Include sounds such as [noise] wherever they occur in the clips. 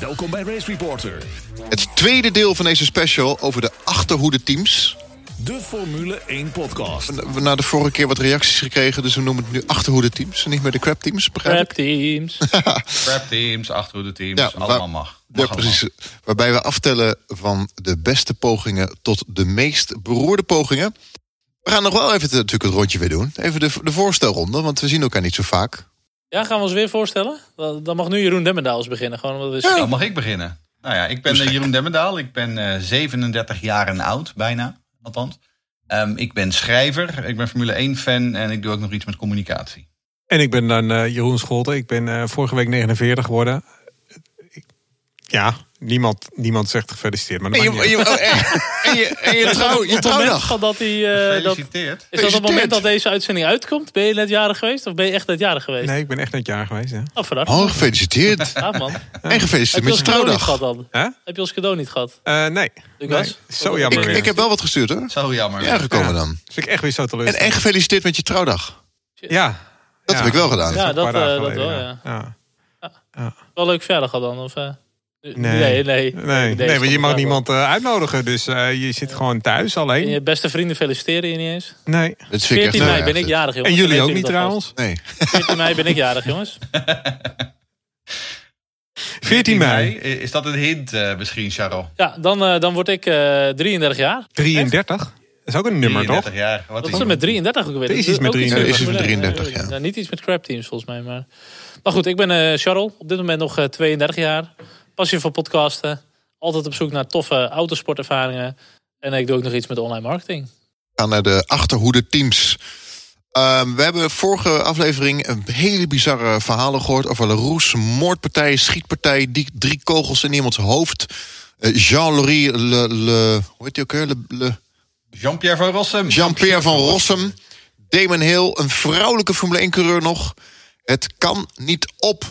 Welkom bij Race Reporter, Het tweede deel van deze special over de achterhoede teams. de Formule 1 podcast. We hebben na de vorige keer wat reacties gekregen, dus we noemen het nu achterhoede teams. En niet meer de crap teams, begrijp ik? Prep teams. [laughs] Prep teams, achterhoede teams, Ja, allemaal waar- mag. Ja, precies. Waarbij we aftellen van de beste pogingen tot de meest beroerde pogingen. We gaan nog wel even het- natuurlijk het rondje weer doen. Even de, de voorstelronde, want we zien elkaar niet zo vaak. Ja, gaan we ons weer voorstellen? Dan dan mag nu Jeroen Demmendaals beginnen. Gewoon, omdat het is allemaal. Dan mag ik beginnen. Nou ja, ik ben eh, Jeroen Demmendaal. Ik ben eh, 37 jaar en oud, bijna. Althans. Ehm, ik ben schrijver, ik ben Formule 1 fan en ik doe ook nog iets met communicatie. En ik ben dan eh, Jeroen Scholten. Ik ben eh, vorige week 49 geworden. Ja, niemand, niemand zegt gefeliciteerd. Maar dat En je, oh, en, en je, en je, [laughs] trouw, je trouwdag. van dat hij, eh, dat, Gefeliciteerd. is dat op het moment dat deze uitzending uitkomt? Ben je net jarig geweest? Of ben je echt net jarig geweest? Nee, ik ben echt net jaar geweest. Ja. Oh. Oh, gefeliciteerd. Ja, man. En gefeliciteerd je met je cadeau niet trouwdag. gehad dan? Hè? Heb je ons cadeau niet gehad? Eh, nee. Lucas? Nee, zo jammer Ik, weer. ik heb wel wat gestuurd hoor. Zo jammer. Ja, gekomen Ja. dan. Vind ik echt weer zo En, teleurstellend. en gefeliciteerd met je trouwdag. ja. Dat heb ik wel gedaan. Ja, dat, eh, wel, ja. ja. Wel leuk verder gehad dan? Of, eh? Nee. nee. Nee, Nee, nee, want je mag niemand eh, uitnodigen. Dus eh, je zit gewoon thuis En alleen. je beste vrienden feliciteren je niet eens. Nee. Ik 14 echt mei ben ik jarig, [laughs] jongens. En jullie ook niet trouwens. Nee. vast. 14 mei ben ik jarig, jongens. 14 mei. Is dat een hint eh, misschien, Charles? Ja, dan, eh, dan word ik eh 33 jaar. 33. Dat is ook een nummer, toch? 33 jaar. Wat Wat is er met 33 ook weer? Er is iets met ook 33. Er is iets met Formule 1. 33, ja. Nou, niet iets met crap teams volgens mij. Maar, maar goed, ik ben eh Charles. Op dit moment nog eh, 32 jaar. Passie voor podcasten. Altijd op zoek naar toffe autosportervaringen. En ik doe ook nog iets met online marketing. gaan naar de achterhoede teams. Ehm, we hebben vorige aflevering een hele bizarre verhalen gehoord over LaRousse, moordpartij, schietpartij, die drie kogels in iemands hoofd. Eh, Jean-Laurie Le, Le, hoe heet die ook? Le, Le- Jean-Pierre van Rossum. Jean-Pierre van Rossum, Damon Hill, een vrouwelijke Formule 1 coureur nog. Het kan niet op.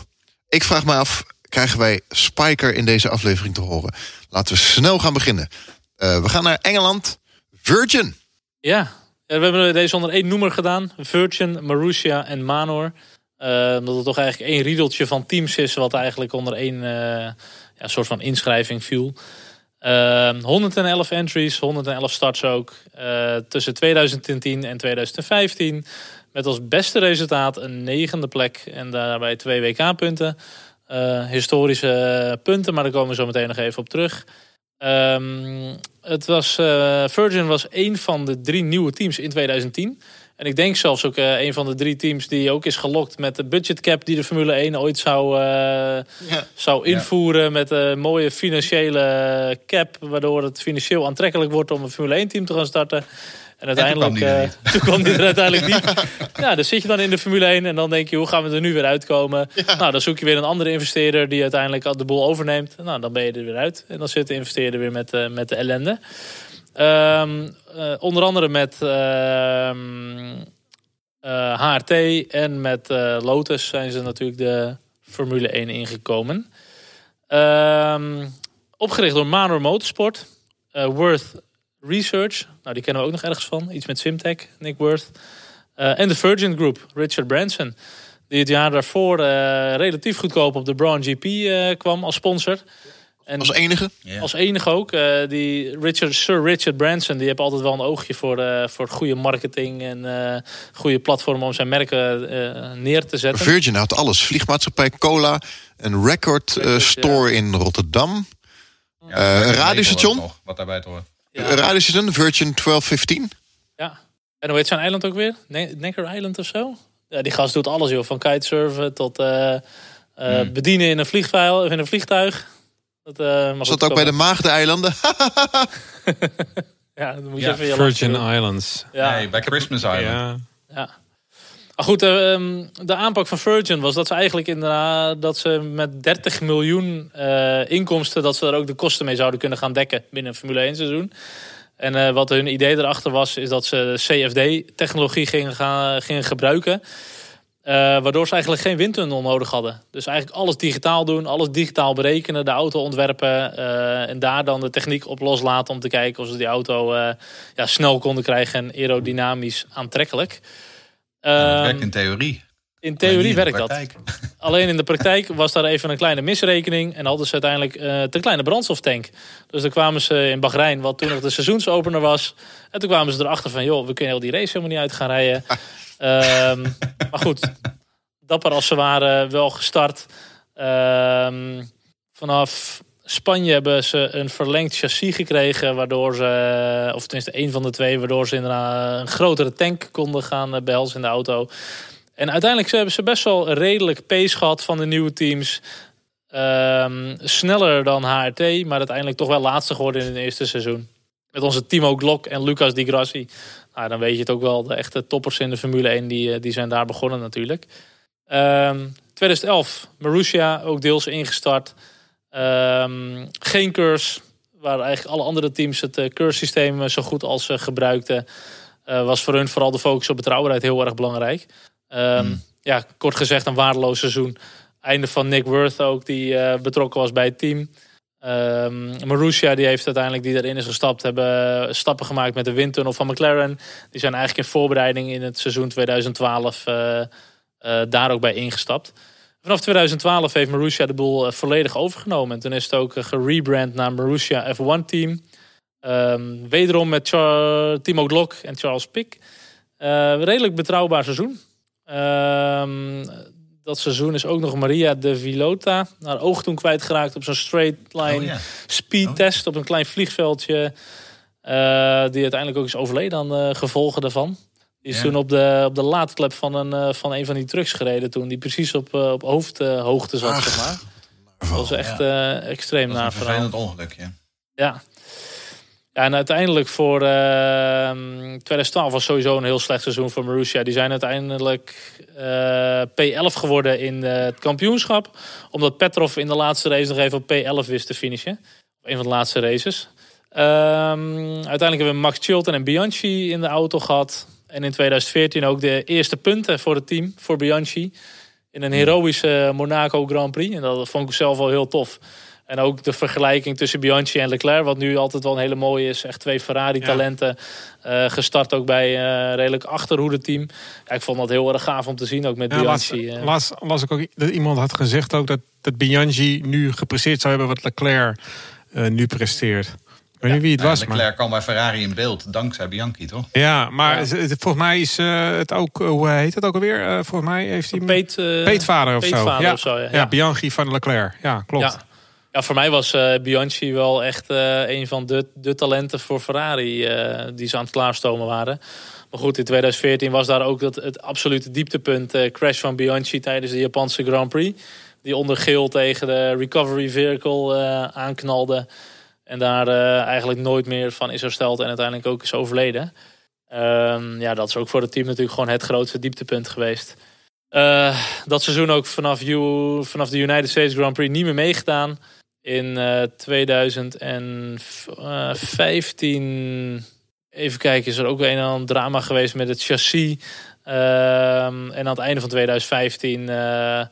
Ik vraag me af, krijgen wij Spiker in deze aflevering te horen? Laten we snel gaan beginnen. Eh, we gaan naar Engeland. Virgin. Ja. We hebben deze onder één noemer gedaan. Virgin, Marussia en Manor. Eh, omdat het toch eigenlijk één riedeltje van teams is... wat eigenlijk onder één eh, ja, soort van inschrijving viel. Eh, 111 entries, 111 starts ook. tussen 2010 en 2015. Met als beste resultaat een negende plek. En daarbij twee WK-punten. Eh, historische punten, maar daar komen we zo meteen nog even op terug. Ehm, het was, eh, Virgin was een van de drie nieuwe teams in 2010. En ik denk zelfs ook eh, een van de drie teams die ook is gelokt met de budgetcap die de Formule 1 ooit zou, eh, zou invoeren. Met een mooie financiële cap, waardoor het financieel aantrekkelijk wordt om een Formule 1 team te gaan starten. En uiteindelijk, eh, [laughs] toen kwam die er uiteindelijk niet. Ja, [laughs] dan zit je dan in de Formule 1 en dan denk je, hoe gaan we er nu weer uitkomen? Nou, dan zoek je weer een andere investeerder die uiteindelijk de boel overneemt. Nou, dan ben je er weer uit. En dan zit de investeerder weer met, eh, met de ellende. Ehm, eh, onder andere met ehm, eh, HRT en met eh, Lotus zijn ze natuurlijk de Formule 1 ingekomen. Ehm, opgericht door Manor Motorsport. eh, Worth Research. Nou, die kennen we ook nog ergens van. Iets met Simtech, Nick Worth. Eh, en de Virgin Group, Richard Branson. Die het jaar daarvoor eh, relatief goedkoop op de Brown GP eh, kwam als sponsor. En Als enige. Ja. als enige ook. eh, die Richard, Sir Richard Branson, die heeft altijd wel een oogje voor, eh, voor goede marketing en eh, goede platformen om zijn merken eh, neer te zetten. Virgin had alles. Vliegmaatschappij, cola, een record Record, store in Rotterdam. Ja, Eh, een radiostation? Wat daarbij te horen. Ja. Een radiostation, Virgin 1215. Ja. En hoe heet zijn eiland ook weer? Ne- Necker Island of zo? Ja, die gast doet alles, joh. Van kitesurfen tot eh, eh, Hmm. bedienen in een, vliegvijl, of in een vliegtuig. Dat, eh, goed, dat ook bij de Maagdeneilanden? [laughs] Ja, dan moet je Ja, even je Virgin lachen. Islands. Ja. Nee, bij Christmas Island. Ja. Ja. Maar goed, eh, ehm, de aanpak van Virgin was dat ze eigenlijk inderdaad dat ze met 30 miljoen eh, inkomsten, dat ze er ook de kosten mee zouden kunnen gaan dekken binnen een Formule 1 seizoen. En eh, wat hun idee erachter was, is dat ze CFD-technologie gingen, gaan, gingen gebruiken. Waardoor ze eigenlijk geen windtunnel nodig hadden. Dus eigenlijk alles digitaal doen, alles digitaal berekenen, de auto ontwerpen. en daar dan de techniek op loslaten om te kijken of ze die auto ja, snel konden krijgen en aerodynamisch aantrekkelijk. Ja, dat Ehm, werkt in theorie. In theorie in werkt dat. [laughs] Alleen in de praktijk was daar even een kleine misrekening. En hadden ze uiteindelijk eh te kleine brandstoftank. Dus dan kwamen ze in Bahrein, wat toen nog de seizoensopener was. En toen kwamen ze erachter van, joh, we kunnen heel die race helemaal niet uit gaan rijden. [laughs] Ehm, maar goed, dapper als ze waren, wel gestart. Ehm, vanaf Spanje hebben ze een verlengd chassis gekregen. Waardoor ze, of tenminste één van de twee, waardoor ze inderdaad een grotere tank konden gaan eh, behelzen in de auto. En uiteindelijk hebben ze best wel een redelijk pace gehad van de nieuwe teams. Ehm, sneller dan HRT, maar uiteindelijk toch wel laatste geworden in het eerste seizoen. Met onze Timo Glock en Lucas Di Grassi. Nou, dan weet je het ook wel. De echte toppers in de Formule 1 die, eh, die zijn daar begonnen natuurlijk. Ehm 2011, Marussia ook deels ingestart. Ehm, geen curse, waar eigenlijk alle andere teams het eh, curse systeem zo goed als eh, gebruikten. Eh, was voor hun vooral de focus op betrouwbaarheid heel erg belangrijk. Ehm, Hmm. Ja, kort gezegd een waardeloos seizoen. Einde van Nick Worth ook, die eh, betrokken was bij het team. Ehm Marussia, die heeft uiteindelijk die erin is gestapt, hebben stappen gemaakt met de windtunnel van McLaren. Die zijn eigenlijk in voorbereiding in het seizoen 2012 eh, eh, daar ook bij ingestapt. Vanaf 2012 heeft Marussia de boel eh, volledig overgenomen. En toen is het ook eh, gerebrand naar Marussia F1 Team. Ehm, wederom met Char- Timo Glock en Charles Pick. Eh, redelijk betrouwbaar seizoen. Ehm, dat seizoen is ook nog Maria de Vilota. Haar oog toen kwijtgeraakt op zo'n straight line Oh, speed Oh. test op een klein vliegveldje. die uiteindelijk ook is overleden aan de gevolgen daarvan. Die is Ja. toen op de, op de laadklep van een, eh, van een van die trucks gereden toen. Die precies op, eh, op hoofdhoogte zat, Ach, zeg maar. Dat was echt eh, extreem naar een vervelend ongeluk, ja. Ja. ja, en uiteindelijk voor eh 2012 was sowieso een heel slecht seizoen voor Marussia. Die zijn uiteindelijk eh, P11 geworden in het kampioenschap. Omdat Petrov in de laatste race nog even op P11 wist te finishen. Op een van de laatste races. Ehm, uiteindelijk hebben we Max Chilton en Bianchi in de auto gehad. En in 2014 ook de eerste punten voor het team, voor Bianchi. In een heroïsche Monaco Grand Prix. En dat vond ik zelf wel heel tof. En ook de vergelijking tussen Bianchi en Leclerc, wat nu altijd wel een hele mooie is. Echt twee Ferrari-talenten. Eh, gestart ook bij een redelijk achterhoede-team. Ja, ik vond dat heel erg gaaf om te zien, ook met Ja, laatst, Bianchi. eh. laatst las ik ook dat iemand had gezegd ook dat, dat Bianchi nu gepresteerd zou hebben wat Leclerc eh, nu presteert. Ik weet niet wie het was, maar... Leclerc kwam bij Ferrari in beeld, dankzij Bianchi, toch? Ja, maar Ja. volgens mij is eh, het ook, eh, hoe heet het ook alweer? Eh, volgens mij heeft hij... Peet, Peetvader of zo. Ja. of zo, ja. ja. Bianchi van Leclerc. Ja, klopt. Ja. ja, voor mij was Bianchi wel echt eh, een van de, de talenten voor Ferrari eh, die ze aan het klaarstomen waren. Maar goed, in 2014 was daar ook dat, het absolute dieptepunt. eh, crash van Bianchi tijdens de Japanse Grand Prix. Die onder geel tegen de recovery vehicle eh, aanknalde. En daar eh, eigenlijk nooit meer van is hersteld en uiteindelijk ook is overleden. Ehm, ja, dat is ook voor het team natuurlijk gewoon het grootste dieptepunt geweest. Eh, dat seizoen ook vanaf, vanaf de United States Grand Prix niet meer meegedaan. In eh 2015, even kijken, is er ook een en ander drama geweest met het chassis. Ehm, en aan het einde van 2015 eh,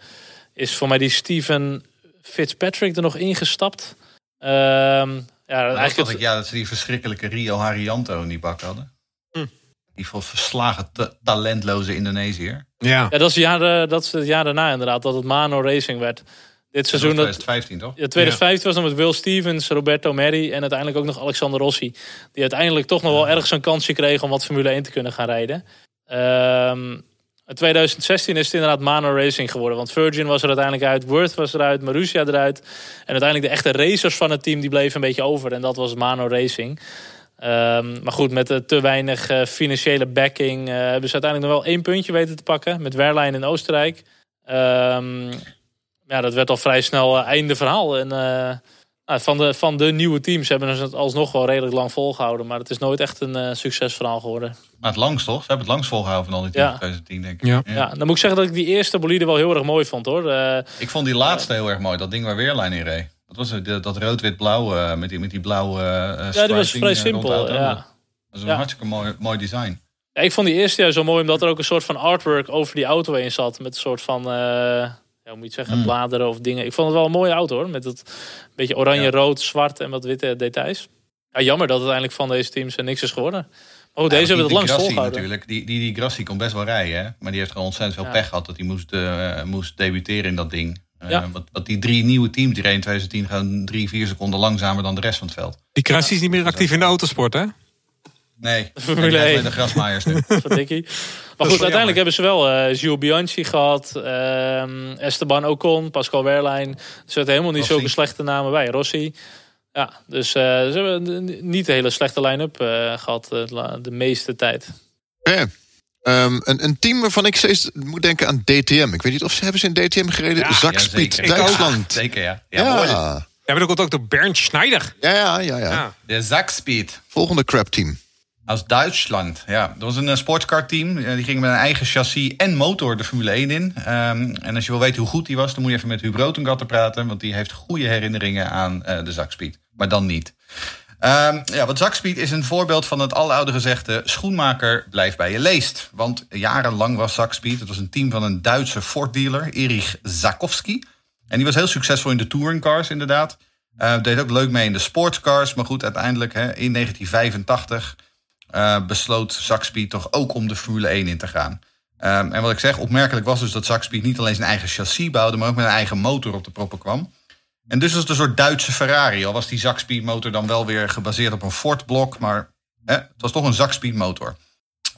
is voor mij die Steven Fitzpatrick er nog ingestapt. Ehm, ja, Eigenlijk eigenlijk dat het, ja, dat ze die verschrikkelijke Rio Haryanto in die bak hadden. Hm. Die voor verslagen ta- talentloze Indonesiër. Ja. ja, dat, is het jaar, eh, dat is het jaar daarna inderdaad, dat het Mano Racing werd. Dit Dat was seizoen, dat, 2015, toch? Ja, 2015 was dan met Will Stevens, Roberto Merri en uiteindelijk ook nog Alexander Rossi. Die uiteindelijk toch nog wel ergens een kansje kreeg om wat Formule 1 te kunnen gaan rijden. Ehm, in 2016 is het inderdaad Mano Racing geworden. Want Virgin was er uiteindelijk uit, Worth was eruit, Marussia eruit. En uiteindelijk de echte racers van het team die bleven een beetje over. En dat was Mano Racing. Ehm, maar goed, met eh, te weinig eh, financiële backing eh, hebben ze uiteindelijk nog wel één puntje weten te pakken. Met Wehrlein in Oostenrijk. Ehm, ja, dat werd al vrij snel einde verhaal. En nou, van, de, van de nieuwe teams hebben ze het alsnog wel redelijk lang volgehouden. Maar het is nooit echt een eh, succesverhaal geworden. Maar het langst, toch? Ze hebben het langst volgehouden van al die Ja. teams in 2010, denk ik. Ja. Ja. dan moet ik zeggen dat ik die eerste bolide wel heel erg mooi vond hoor. Eh, Ik vond die laatste heel erg mooi. Dat ding waar Weerlijn in reed. Dat was dat, dat rood-wit-blauw eh, met, die, met die blauwe eh ja, die was vrij eh, simpel. Ja. Dat is een Ja. hartstikke mooi, mooi design. Ja, ik vond die eerste juist zo mooi omdat er ook een soort van artwork over die auto heen zat. Met een soort van, eh, ja, moet je zeggen, Mm. bladeren of dingen. Ik vond het wel een mooie auto hoor. Met het beetje oranje, Ja. rood, zwart en wat witte details. Ja, jammer dat uiteindelijk van deze teams er niks is geworden. Oh, deze hebben het die langst Grassi volgehouden. natuurlijk. Die, die, die Grassi kon best wel rijden. Hè? Maar die heeft gewoon ontzettend veel Ja. pech gehad dat hij moest, eh, moest debuteren in dat ding. Eh, Ja. wat, wat die drie nieuwe teams, die reden in 2010 gewoon drie, vier seconden langzamer dan de rest van het veld. Die Krassi is niet meer actief in de autosport, hè? Nee, Formule die rijdt 1. alleen de grasmaaiers nu. [laughs] Verdikkie. Maar goed, uiteindelijk hebben ze wel eh Gilles Bianchi gehad. ehm, Esteban Ocon, Pascal Wehrlein. Er zitten helemaal niet zulke slechte namen bij. Rossi. Ja, dus eh, ze hebben niet de hele slechte line-up eh, gehad eh, de meeste tijd. Ehm, een, een team waarvan ik steeds moet denken aan DTM. Ik weet niet of ze hebben ze in DTM gereden. Ja, Zakspeed. Duitsland. Zeker, ja. Ja, Ja, mooi. ja, Ja, maar komt ook door Bernd Schneider. ja, ja, ja. Ja. De Zakspeed. Volgende crap team. Aus Duitsland, ja. Dat was een eh, sportscar team. Eh, die ging met een eigen chassis en motor de Formule 1 in. Ehm, en als je wil weten hoe goed die was, dan moet je even met Huub Rotengatter praten. Want die heeft goede herinneringen aan eh, de Zakspeed. Maar dan niet. Ehm, ja, wat Zakspeed is een voorbeeld van het aloude gezegde... schoenmaker, blijf bij je leest. Want jarenlang was Zakspeed, het was een team van een Duitse Ford-dealer... Erich Zakowski. En die was heel succesvol in de touringcars, inderdaad. Eh, deed ook leuk mee in de sportscars. Maar goed, uiteindelijk hè, in 1985 eh, besloot Zakspeed toch ook om de Formule 1 in te gaan. Ehm, en wat ik zeg, opmerkelijk was dus dat Zakspeed niet alleen zijn eigen chassis bouwde... maar ook met een eigen motor op de proppen kwam. En dus was het een soort Duitse Ferrari. Al was die Zakspeed motor dan wel weer gebaseerd op een Ford-blok... maar hè, het was toch een Zakspeed motor.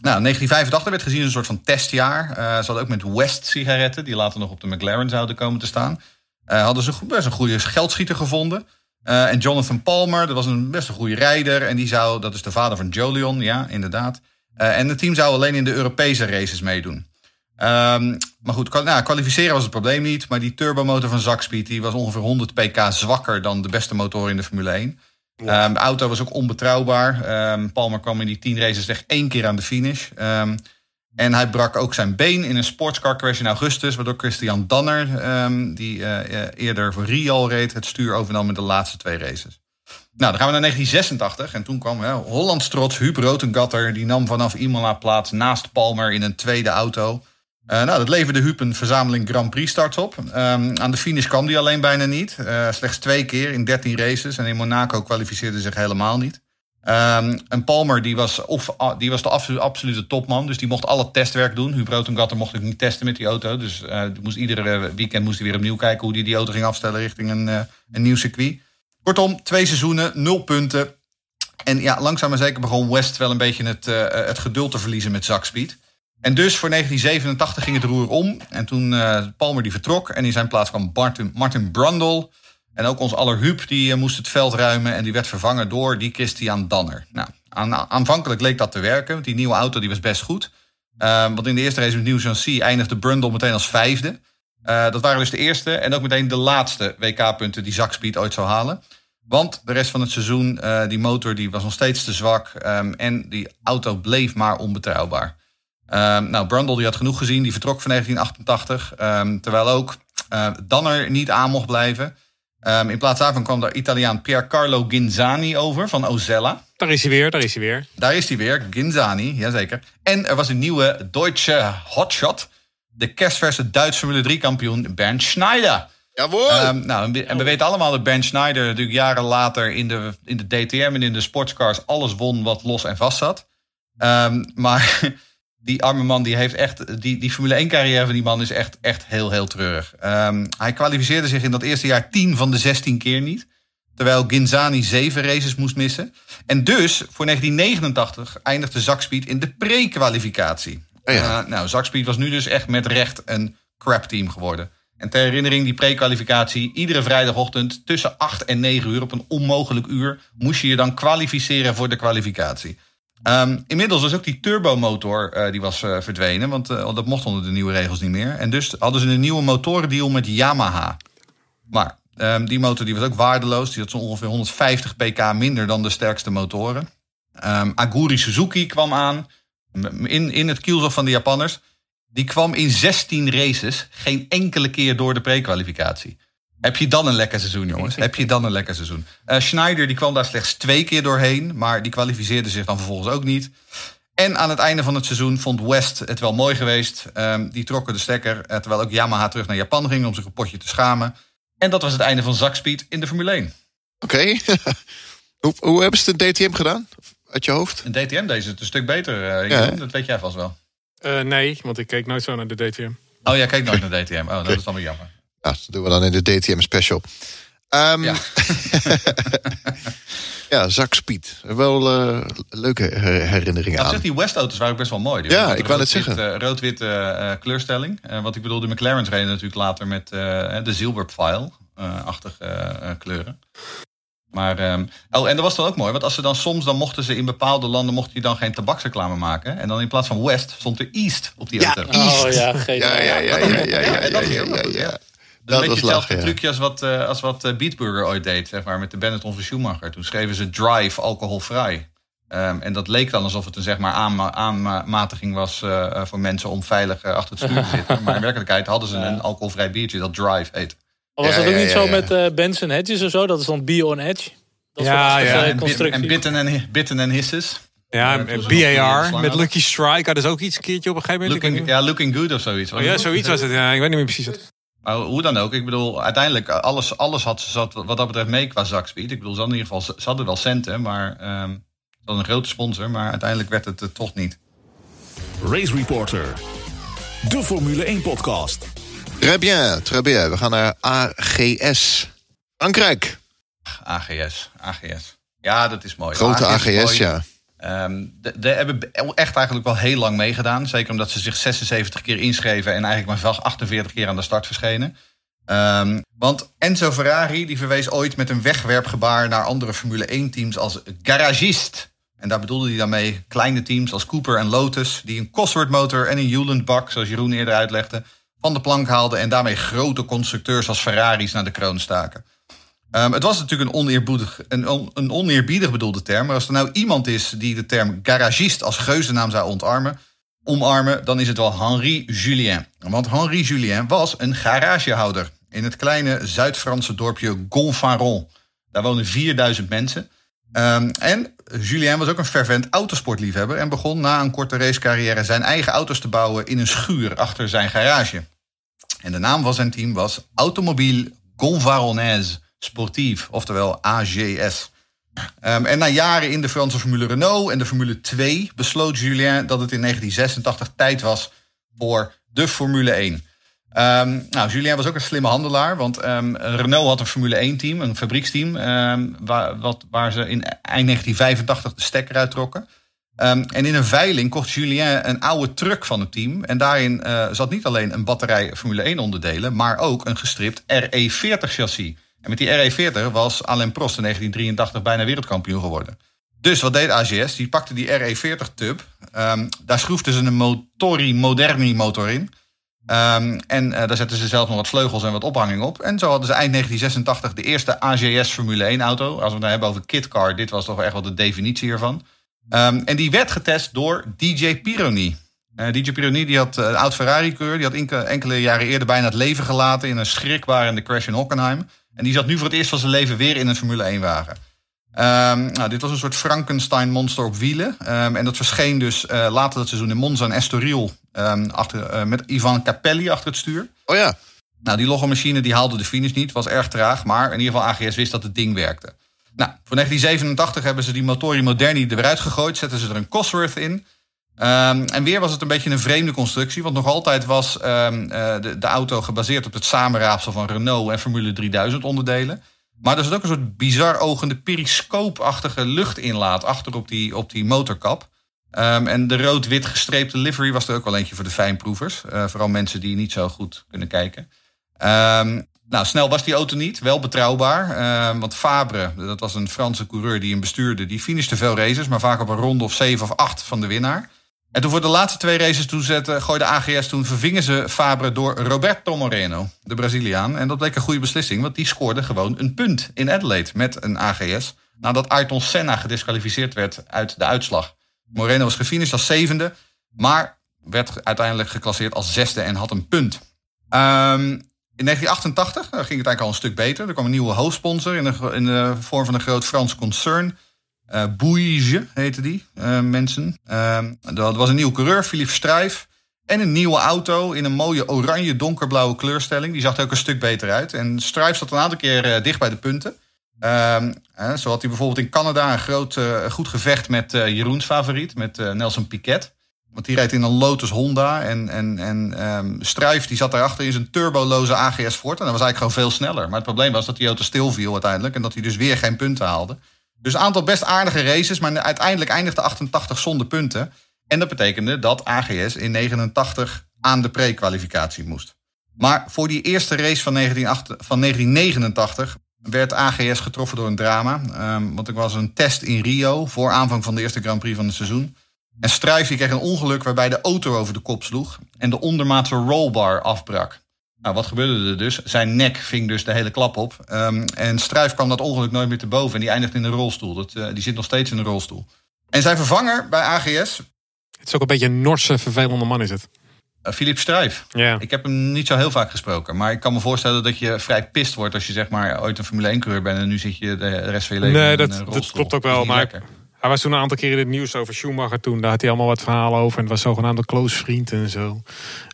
Nou, 1985 werd gezien als een soort van testjaar. Eh, ze hadden ook met West sigaretten, die later nog op de McLaren zouden komen te staan. Eh, hadden ze best een goede geldschieter gevonden. Eh, en Jonathan Palmer, dat was een best een goede rijder. En die zou, dat is de vader van Jolion, ja, inderdaad. Eh, en het team zou alleen in de Europese races meedoen. Ehm, maar goed, nou, kwalificeren was het probleem niet. Maar die turbomotor van Zakspeed die was ongeveer 100 pk zwakker dan de beste motor in de Formule 1. Ehm, de auto was ook onbetrouwbaar. Ehm, Palmer kwam in die 10 races slechts één keer aan de finish. En hij brak ook zijn been in een sportscar in augustus. Waardoor Christian Danner, ehm, die eh, eh, eerder voor Rial reed, het stuur overnam in de laatste twee races. Nou, dan gaan we naar 1986. En toen kwam hè, Hollands trots Huub Rotengatter. Die nam vanaf Imola plaats naast Palmer in een tweede auto. Eh, nou, dat leverde Huub een verzameling Grand Prix starts op. Ehm, aan de finish kwam die alleen bijna niet. Slechts twee keer in 13 races. En in Monaco kwalificeerde zich helemaal niet. Ehm, en Palmer die was, of, die was de absolu- absolute topman. Dus die mocht al het testwerk doen. Huub Rotengatter mocht ook niet testen met die auto. Dus eh, moest iedere weekend moest hij weer opnieuw kijken... hoe hij die auto ging afstellen richting een, eh, een nieuw circuit. Kortom, twee seizoenen, nul punten. En ja, langzaam maar zeker begon West wel een beetje het, eh, het geduld te verliezen met Zakspeed. En dus voor 1987 ging het roer om. En toen Palmer die vertrok. En in zijn plaats kwam Martin, Martin Brundle. En ook ons aller Huub die eh, moest het veld ruimen. En die werd vervangen door die Christian Danner. Nou, aan, aanvankelijk leek dat te werken. Die nieuwe auto die was best goed. Eh, want in de eerste race met Nieuw Chassis eindigde Brundle meteen als vijfde. Eh, dat waren dus de eerste en ook meteen de laatste WK-punten die Zakspeed ooit zou halen. Want de rest van het seizoen, eh, die motor die was nog steeds te zwak. ehm, en die auto bleef maar onbetrouwbaar. Ehm, nou, Brundle die had genoeg gezien. Die vertrok van 1988. ehm, terwijl ook eh, Danner niet aan mocht blijven. Ehm, in plaats daarvan kwam de Italiaan Piercarlo Ginzani over van Ozella. Daar is hij weer, daar is hij weer. Daar is hij weer, Ginzani, jazeker. En er was een nieuwe Deutsche Hotshot. De kerstverse Duitse Formule 3 kampioen Bernd Schneider. Jawohl! Ehm, nou, en we, we weten allemaal dat Ben Schneider natuurlijk jaren later in de, in de DTM en in de sportscars alles won wat los en vast zat. Ehm, maar die arme man die heeft echt, die, die Formule 1 carrière van die man is echt, echt heel, heel treurig. Ehm, hij kwalificeerde zich in dat eerste jaar 10 van de 16 keer niet. Terwijl Ginzani zeven races moest missen. En dus voor 1989 eindigde Zakspeed in de pre-kwalificatie. Oh ja. Eh, nou, Zakspeed was nu dus echt met recht een crap team geworden. En ter herinnering, die pre-kwalificatie, iedere vrijdagochtend tussen 8 en 9 uur op een onmogelijk uur moest je je dan kwalificeren voor de kwalificatie. Ehm, inmiddels was ook die turbomotor eh, die was eh, verdwenen, want eh, dat mocht onder de nieuwe regels niet meer. En dus hadden ze een nieuwe motorendeal met Yamaha. Maar ehm, die motor die was ook waardeloos. Die had zo ongeveer 150 pk minder dan de sterkste motoren. Ehm, Aguri Suzuki kwam aan in, in het kielzog van de Japanners. Die kwam in 16 races geen enkele keer door de pre-kwalificatie. Heb je dan een lekker seizoen, jongens? Heb je dan een lekker seizoen? Eh, Schneider die kwam daar slechts twee keer doorheen, maar die kwalificeerde zich dan vervolgens ook niet. En aan het einde van het seizoen vond West het wel mooi geweest. Ehm, die trokken de stekker, eh, terwijl ook Yamaha terug naar Japan ging om zich een potje te schamen. En dat was het einde van Zakspeed in de Formule 1. Oké. [laughs] hoe, hoe hebben ze de DTM gedaan? uit je hoofd? Een DTM deze het een stuk beter, eh, Ja, dat weet jij vast wel. Eh, nee, want ik keek nooit zo naar de DTM. Oh, jij kijkt nooit [laughs] naar DTM. Oh, dat is dan weer jammer. Ja, dat doen we dan in de DTM special. Ehm, Ja. [laughs] ja, zakspied. Wel eh, leuke her- herinneringen aan. zich, die West-auto's waren ook best wel mooi. Die Ja, ik wou rood-wit, zeggen. eh, Rood-wit eh, kleurstelling. Eh, want ik bedoel, de McLaren's reden natuurlijk later met eh, de Zilberpfeil-achtige eh, kleuren. Maar, ehm, oh, en dat was dan ook mooi. Want als ze dan soms, dan mochten ze in bepaalde landen, mochten die dan geen tabaksreclame maken. En dan in plaats van West stond er East op die Ja, auto. East. Oh ja, [laughs] geen Ja, ja, ja, ja, ja, ja, Ja, ja, ja, ja, goed, ja. Dat is een beetje hetzelfde ja. trucje als wat, eh, als wat eh, Beatburger ooit deed, zeg maar, met de Benetton van Schumacher. Toen schreven ze drive alcoholvrij. Ehm, en dat leek dan alsof het een zeg maar, aanma- aanmatiging was eh, eh, voor mensen om veilig achter het stuur te [laughs] zitten. Maar in werkelijkheid hadden ze een alcoholvrij biertje dat drive heet. Of was Ja, dat ook niet ja, zo ja. met eh Benson Hedges of zo? Dat is dan Be on Edge. Dat Ja, ja. en, bit, constructie. en bitten en, bitten en hisses. Ja, BAR met. Lucky Strike hadden ze ook iets een keertje op een gegeven moment. Looking, ja, looking good of zoiets. Oh ja, zoiets was het. Ja, ik weet niet meer precies. wat. Maar hoe dan ook, ik bedoel, uiteindelijk, alles, alles had, zat wat dat betreft mee qua zakspeed. Ik bedoel, ze hadden in ieder geval, ze hadden wel centen, maar ehm, ze hadden een grote sponsor, maar uiteindelijk werd het het toch niet. Race Reporter. De Formule 1 podcast. Très bien, très bien. We gaan naar AGS. Frankrijk. AGS, AGS. Ja, dat is mooi. Grote AGS, mooi. ja. Ehm, de, hebben echt eigenlijk wel heel lang meegedaan. Zeker omdat ze zich 76 keer inschreven en eigenlijk maar 48 keer aan de start verschenen. Ehm, want Enzo Ferrari die verwees ooit met een wegwerpgebaar naar andere Formule 1 teams als garagist. En daar bedoelde hij dan mee kleine teams als Cooper en Lotus, die een Cosworth motor en een Hewland bak, zoals Jeroen eerder uitlegde, van de plank haalden en daarmee grote constructeurs als Ferraris naar de kroon staken. Ehm, het was natuurlijk een, oneerbiedig, een, een oneerbiedig bedoelde term. Maar als er nou iemand is die de term garagist als geuzennaam zou ontarmen, omarmen, dan is het wel Henri Julien. Want Henri Julien was een garagehouder in het kleine Zuid-Franse dorpje Gonfaron. Daar wonen 4000 mensen. Ehm, en Julien was ook een fervent autosportliefhebber en begon na een korte racecarrière zijn eigen auto's te bouwen in een schuur achter zijn garage. En de naam van zijn team was Automobile Gonvaronnaise Sportief, oftewel AGS. Ehm, en na jaren in de Franse Formule Renault en de Formule 2 besloot Julien dat het in 1986 tijd was voor de Formule 1. Ehm, nou, Julien was ook een slimme handelaar, want ehm, Renault had een Formule 1 team, een fabrieksteam, waar, wat, waar ze in eind 1985 de stekker uittrokken. Ehm, en in een veiling kocht Julien een oude truck van het team. En daarin eh, zat niet alleen een batterij Formule 1 onderdelen, maar ook een gestript RE40 chassis. En met die RE40 was Alain Prost in 1983 bijna wereldkampioen geworden. Dus wat deed AGS? Die pakte die RE40 tub. ehm, daar schroefden ze een Motori Moderni motor in. Ehm, en eh, daar zetten ze zelf nog wat vleugels en wat ophanging op. En zo hadden ze eind 1986 de eerste AGS Formule 1 auto. Als we het nou hebben over kitcar, dit was toch echt wel de definitie hiervan. Ehm, en die werd getest door DJ Pironi. Eh, DJ Pironi die had eh, een oud Ferrari-keur. Die had enke- enkele jaren eerder bijna het leven gelaten in een schrikbarende crash in Hockenheim. En die zat nu voor het eerst van zijn leven weer in een Formule 1-wagen. Ehm, nou, dit was een soort Frankenstein-monster op wielen. Ehm, en dat verscheen dus eh, later dat seizoen in Monza en Estoril... ehm, achter, eh, met Ivan Capelli achter het stuur. Oh ja. Nou, die logomachine die haalde de finish niet, was erg traag. Maar in ieder geval AGS wist dat het ding werkte. Nou, voor 1987 hebben ze die Motori Moderni eruit gegooid. Zetten ze er een Cosworth in. Ehm, en weer was het een beetje een vreemde constructie. Want nog altijd was ehm, eh, de, de auto gebaseerd op het samenraapsel van Renault en Formule 3000 onderdelen. Maar er zat ook een soort bizar ogende periscoopachtige luchtinlaat achter op die, op die motorkap. Ehm, en de rood-wit gestreepte livery was er ook wel eentje voor de fijnproevers. Eh, vooral mensen die niet zo goed kunnen kijken. Nou, snel was die auto niet, wel betrouwbaar. Want Fabre, dat was een Franse coureur die hem bestuurde, die finishte veel races, maar vaak op een ronde of 7 of 8 van de winnaar. En toen voor de laatste twee races toezetten, gooide AGS toen vervingen ze Fabre door Roberto Moreno, de Braziliaan. En dat bleek een goede beslissing, want die scoorde gewoon een punt in Adelaide met een AGS. Nadat Ayrton Senna gedisqualificeerd werd uit de uitslag. Moreno was gefinished als zevende, maar werd uiteindelijk geclasseerd als zesde en had een punt. Ehm, in 1988 eh, ging het eigenlijk al een stuk beter. Er kwam een nieuwe hoofdsponsor in de, in de vorm van een groot Frans concern. Eh Bouygues heette die eh, mensen. Ehm, dat was een nieuwe coureur, Philippe Strijf. En een nieuwe auto in een mooie oranje donkerblauwe kleurstelling. Die zag er ook een stuk beter uit. En Strijf zat een aantal keer eh, dicht bij de punten. Ehm, zo had hij bijvoorbeeld in Canada een groot, goed gevecht met Jeroens favoriet, met Nelson Piquet. Want die rijdt in een Lotus Honda. En, en, en ehm, Struif die zat daarachter in zijn turboloze AGS Ford. En dat was eigenlijk gewoon veel sneller. Maar het probleem was dat die auto stilviel uiteindelijk. En dat hij dus weer geen punten haalde. Dus een aantal best aardige races. Maar uiteindelijk eindigde 88 zonder punten. En dat betekende dat AGS in 89 aan de pre-kwalificatie moest. Maar voor die eerste race van, 1988 van 1989 werd AGS getroffen door een drama. Ehm, want er was een test in Rio voor aanvang van de eerste Grand Prix van het seizoen. En Struijf die kreeg een ongeluk waarbij de auto over de kop sloeg en de ondermaatse rollbar afbrak. Nou, wat gebeurde er dus? Zijn nek ving dus de hele klap op. Ehm, en Struijf kwam dat ongeluk nooit meer te boven en die eindigt in een rolstoel. Dat, eh, die zit nog steeds in een rolstoel. En zijn vervanger bij AGS, Het is ook een beetje een Norse, vervelende man is het. uh, Philip Struijf. Ja. Ik heb hem niet zo heel vaak gesproken. Maar ik kan me voorstellen dat je vrij pist wordt als je zeg maar ooit een Formule 1 coureur bent. En nu zit je de rest van je leven Nee, in dat- een dat rolstoel. klopt ook Dat is wel, niet maar- lekker. Hij was toen een aantal keer in het nieuws over Schumacher toen. Daar had hij allemaal wat verhalen over. En het was zogenaamd een close vriend en zo.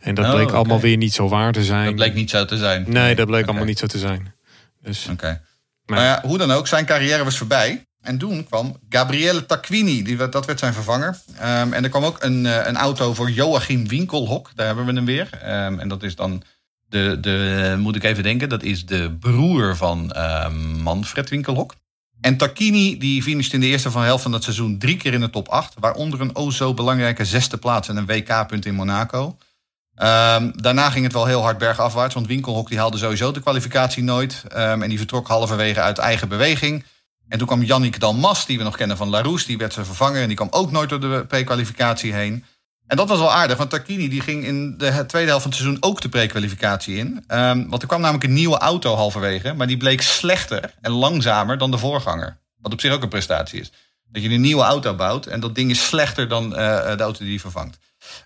En dat Oh, bleek allemaal weer niet zo waar te zijn. Dat bleek niet zo te zijn. Nee, dat bleek allemaal niet zo te zijn. Dus Oké. Maar- ja, hoe dan ook, zijn carrière was voorbij. En toen kwam Gabriele Tacquini, die, werd- dat werd zijn vervanger. Ehm, en er kwam ook een, eh, een auto voor Joachim Winkelhok. Daar hebben we hem weer. Ehm, en dat is dan de, de, moet ik even denken, dat is de broer van ehm, Manfred Winkelhok. En Tacchini die finisht in de eerste van helft van dat seizoen drie keer in de top 8. Waaronder een o zo belangrijke zesde plaats en een WK-punt in Monaco. Ehm, daarna ging het wel heel hard bergafwaarts. Want Winkelhok die haalde sowieso de kwalificatie nooit. Ehm, en die vertrok halverwege uit eigen beweging. En toen kwam Yannick Dalmas, die we nog kennen van Larousse. Die werd zijn vervanger en die kwam ook nooit door de pre-kwalificatie heen. En dat was wel aardig, want Tarquini die ging in de tweede helft van het seizoen ook de pre-kwalificatie in. Ehm, want er kwam namelijk een nieuwe auto halverwege. Maar die bleek slechter en langzamer dan de voorganger. Wat op zich ook een prestatie is. Dat je een nieuwe auto bouwt en dat ding is slechter dan eh, de auto die die vervangt.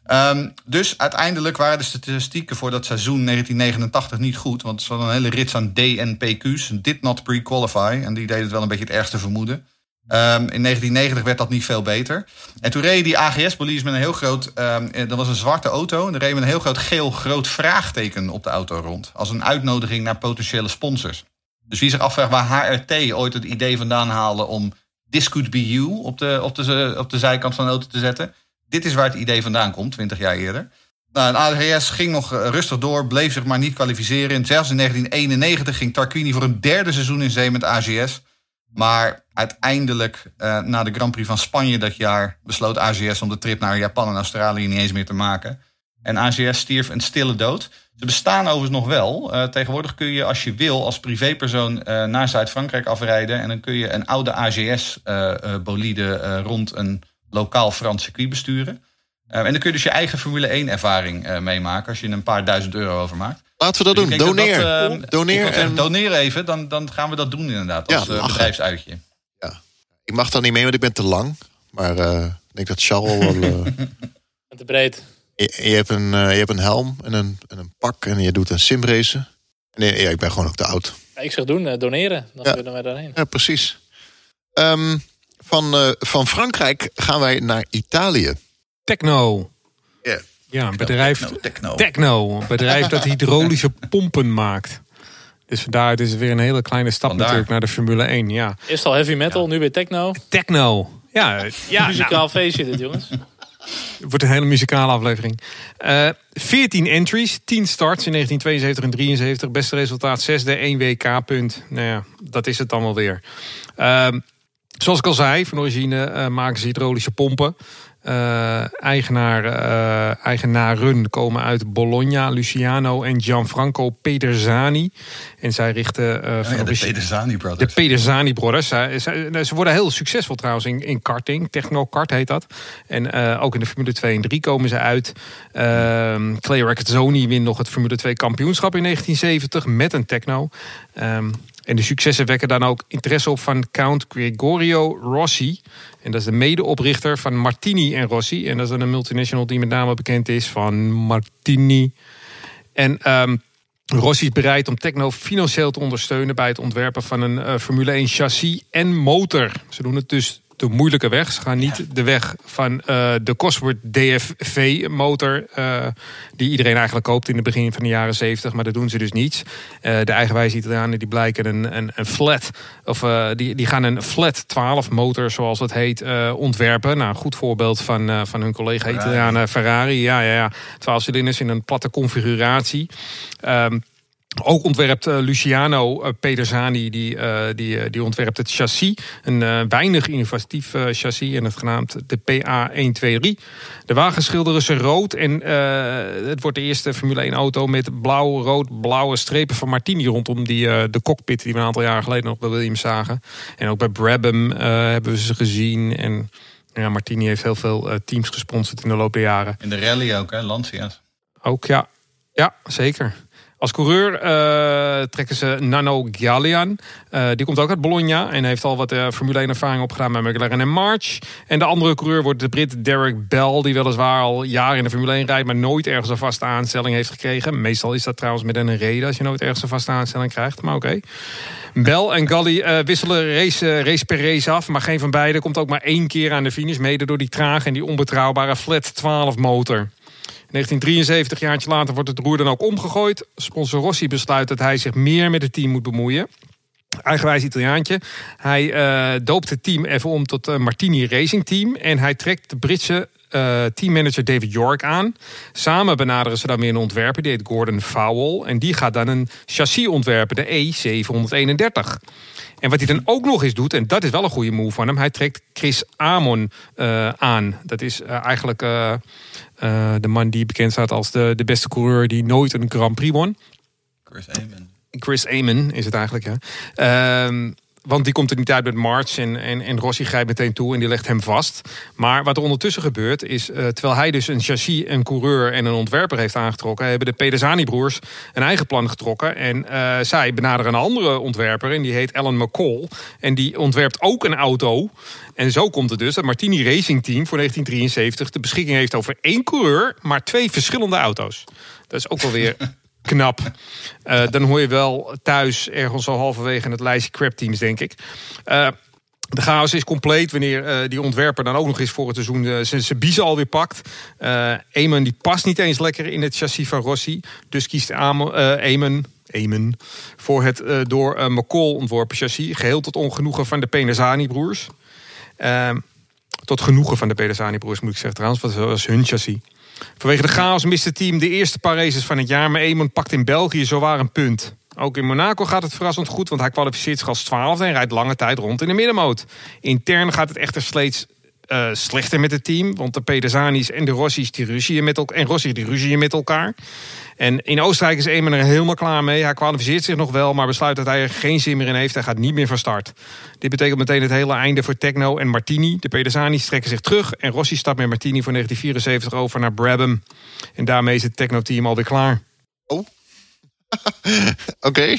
Ehm, dus uiteindelijk waren de statistieken voor dat seizoen 1989 niet goed. Want er zat een hele rits aan DNPQ's, did not pre-qualify. En die deden het wel een beetje het ergste vermoeden. Ehm, in 1990 werd dat niet veel beter. En toen reden die AGS-police met een heel groot... ehm, eh, dat was een zwarte auto. En er reed met een heel groot geel groot vraagteken op de auto rond. Als een uitnodiging naar potentiële sponsors. Dus wie zich afvraagt waar HRT ooit het idee vandaan haalde... om This Could Be You op de, op de, op de zijkant van de auto te zetten... Dit is waar het idee vandaan komt, 20 jaar eerder. Nou, en AGS ging nog eh, rustig door, bleef zich maar niet kwalificeren. En zelfs in 1991 ging Tarquini voor een derde seizoen in zee met AGS. Maar uiteindelijk, eh, na de Grand Prix van Spanje dat jaar, besloot AGS om de trip naar Japan en Australië niet eens meer te maken. En AGS stierf een stille dood. Ze bestaan overigens nog wel. Eh, tegenwoordig kun je, als je wil, als privépersoon eh, naar Zuid-Frankrijk afrijden. En dan kun je een oude AGS-bolide rond een lokaal Frans circuit besturen. Eh, en dan kun je dus je eigen Formule 1-ervaring eh, meemaken als je er een paar duizend euro over maakt. Laten we dat Dus doen. Doneer. dat dat, eh, Doneer en- Doneer even, dan, dan gaan we dat doen inderdaad. Ja, Als eh, lachen. bedrijfsuitje. Ik mag dan niet mee, want ik ben te lang. Maar eh, ik denk dat Charles wel... eh, [laughs] En te breed. je, je, hebt een, eh, je hebt een helm en een, en een pak en je doet een simracen. Nee, ja, ik ben gewoon ook te oud. Ja, ik zeg doen, eh, doneren. Dan Ja. kunnen wij daarheen. Ja, precies. Ehm, van, eh, van Frankrijk gaan wij naar Italië. Techno. Ja. Ja, een bedrijf. Techno, techno. Techno. Een bedrijf dat hydraulische [laughs] pompen maakt. Dus vandaar, het is weer een hele kleine stap Vandaar. natuurlijk naar de Formule 1. Ja. Eerst al heavy metal, nu weer techno. Techno. Ja, ja Muzikaal nou, feestje dit, jongens. het [laughs] wordt een hele muzikale aflevering. Eh 14 entries, 10 starts in 1972 en 73. Beste resultaat, zesde, 1 WK-punt. Nou ja, dat is het dan wel weer. Ehm, zoals ik al zei, van origine eh, maken ze hydraulische pompen. Eh, eigenaar, eh, eigenaren komen uit Bologna, Luciano en Gianfranco Pederzani. En zij richten eh, Oh van ja, de Pedersani de Brothers. Pederzani Brothers. Ze, worden heel succesvol trouwens in, in karting. Techno-kart heet dat. En ook in de Formule 2 en 3 komen ze uit. Ehm Clay Recordzoni wint nog het Formule 2 kampioenschap in 1970 met een techno. Ehm, en de successen wekken dan ook interesse op van Count Gregorio Rossi. En dat is de medeoprichter van Martini en Rossi. En dat is een multinational die met name bekend is van Martini. En ehm, Rossi is bereid om Techno financieel te ondersteunen bij het ontwerpen van een eh, Formule 1 chassis en motor. Ze doen het dus de moeilijke weg. Ze gaan niet de weg van eh, de Cosworth DFV-motor... Uh, die iedereen eigenlijk koopt in het begin van de jaren 70. Maar dat doen ze dus niet. Uh, de eigenwijze Italianen die blijken een, een, een flat... of die, die gaan een flat 12-motor, zoals het heet, ontwerpen. Nou, een goed voorbeeld van, van hun collega Italianen Ferrari. Ja, ja, ja. 12 cilinders in een platte configuratie. Um, ook ontwerpt uh, Luciano uh, Pedersani, die, uh, die, die ontwerpt het chassis. Een weinig innovatief chassis en het genaamd de PA123. De wagen schilderen ze rood en het wordt de eerste Formule 1 auto met blauw, rood, blauwe strepen van Martini rondom die, de cockpit die we een aantal jaar geleden nog bij Williams zagen. En ook bij Brabham hebben we ze gezien en... Ja, Martini heeft heel veel teams gesponsord in de loop der jaren. In de rally ook, hè? Lancia's. Ook, ja. Ja, zeker. Als coureur uh, trekken ze Nano Gallian. Uh, die komt ook uit Bologna en heeft al wat uh, Formule 1 ervaring opgedaan met McLaren en March. En de andere coureur wordt de Brit Derek Bell, die weliswaar al jaren in de Formule 1 rijdt, maar nooit ergens een vaste aanstelling heeft gekregen. Meestal is dat trouwens met een reden als je nooit ergens een vaste aanstelling krijgt, maar oké. Bell en Galli wisselen race, race per race af, maar geen van beiden komt ook maar één keer aan de finish, mede door die trage en die onbetrouwbare flat 12 motor. 1973, jaartje later, wordt het roer dan ook omgegooid. Sponsor Rossi besluit dat hij zich meer met het team moet bemoeien. Eigenwijs Italiaantje. Hij uh, doopt het team even om tot uh, Martini Racing Team. En hij trekt de Britse uh, teammanager David York aan. Samen benaderen ze dan weer een ontwerper, die heet Gordon Fowell. En die gaat dan een chassis ontwerpen, de E731. En wat hij dan ook nog eens doet, en dat is wel een goede move van hem... hij trekt Chris Amon aan. Dat is eigenlijk uh, de man die bekend staat als de, de beste coureur die nooit een Grand Prix won. Chris Amon. Chris Amon is het eigenlijk, ja. Uh, want die komt er niet uit met March en, en, en Rossi grijpt meteen toe en die legt hem vast. Maar wat er ondertussen gebeurt is, uh, terwijl hij dus een chassis, een coureur en een ontwerper heeft aangetrokken, hebben de Pedesani-broers een eigen plan getrokken. En uh, zij benaderen een andere ontwerper en die heet Alan McCall. En die ontwerpt ook een auto. En zo komt het dus dat Martini Racing Team voor 1973 de beschikking heeft over één coureur, maar twee verschillende auto's. Dat is ook wel weer [laughs] knap. Uh, dan hoor je wel thuis ergens al halverwege in het lijstje crap teams, denk ik. Uh, de chaos is compleet wanneer uh, die ontwerper dan ook nog eens voor het seizoen uh, zijn biezen alweer pakt. Uh, die past niet eens lekker in het chassis van Rossi. Dus kiest Eamon, voor het door McCall ontworpen chassis. Geheel tot ongenoegen van de Penazani-broers. tot genoegen van de Penazani-broers moet ik zeggen trouwens, want dat was hun chassis. Vanwege de chaos mist het team de eerste paar races van het jaar. Maar Eamon pakt in België zowaar een punt. Ook in Monaco gaat het verrassend goed, want hij kwalificeert zich als twaalfde en rijdt lange tijd rond in de middenmoot. Intern gaat het echter steeds uh, slechter met het team. Want de Pedersanis en de Rossi's die ruzieën met. En Rossi die ruzieën met elkaar. En in Oostenrijk is Eamon er helemaal klaar mee. Hij kwalificeert zich nog wel, maar besluit dat hij er geen zin meer in heeft. Hij gaat niet meer van start. Dit betekent meteen het hele einde voor Techno en Martini. De Pedersanis trekken zich terug. En Rossi stapt met Martini voor 1974 over naar Brabham. En daarmee is het Techno-team alweer klaar. Oh. [laughs] Oké.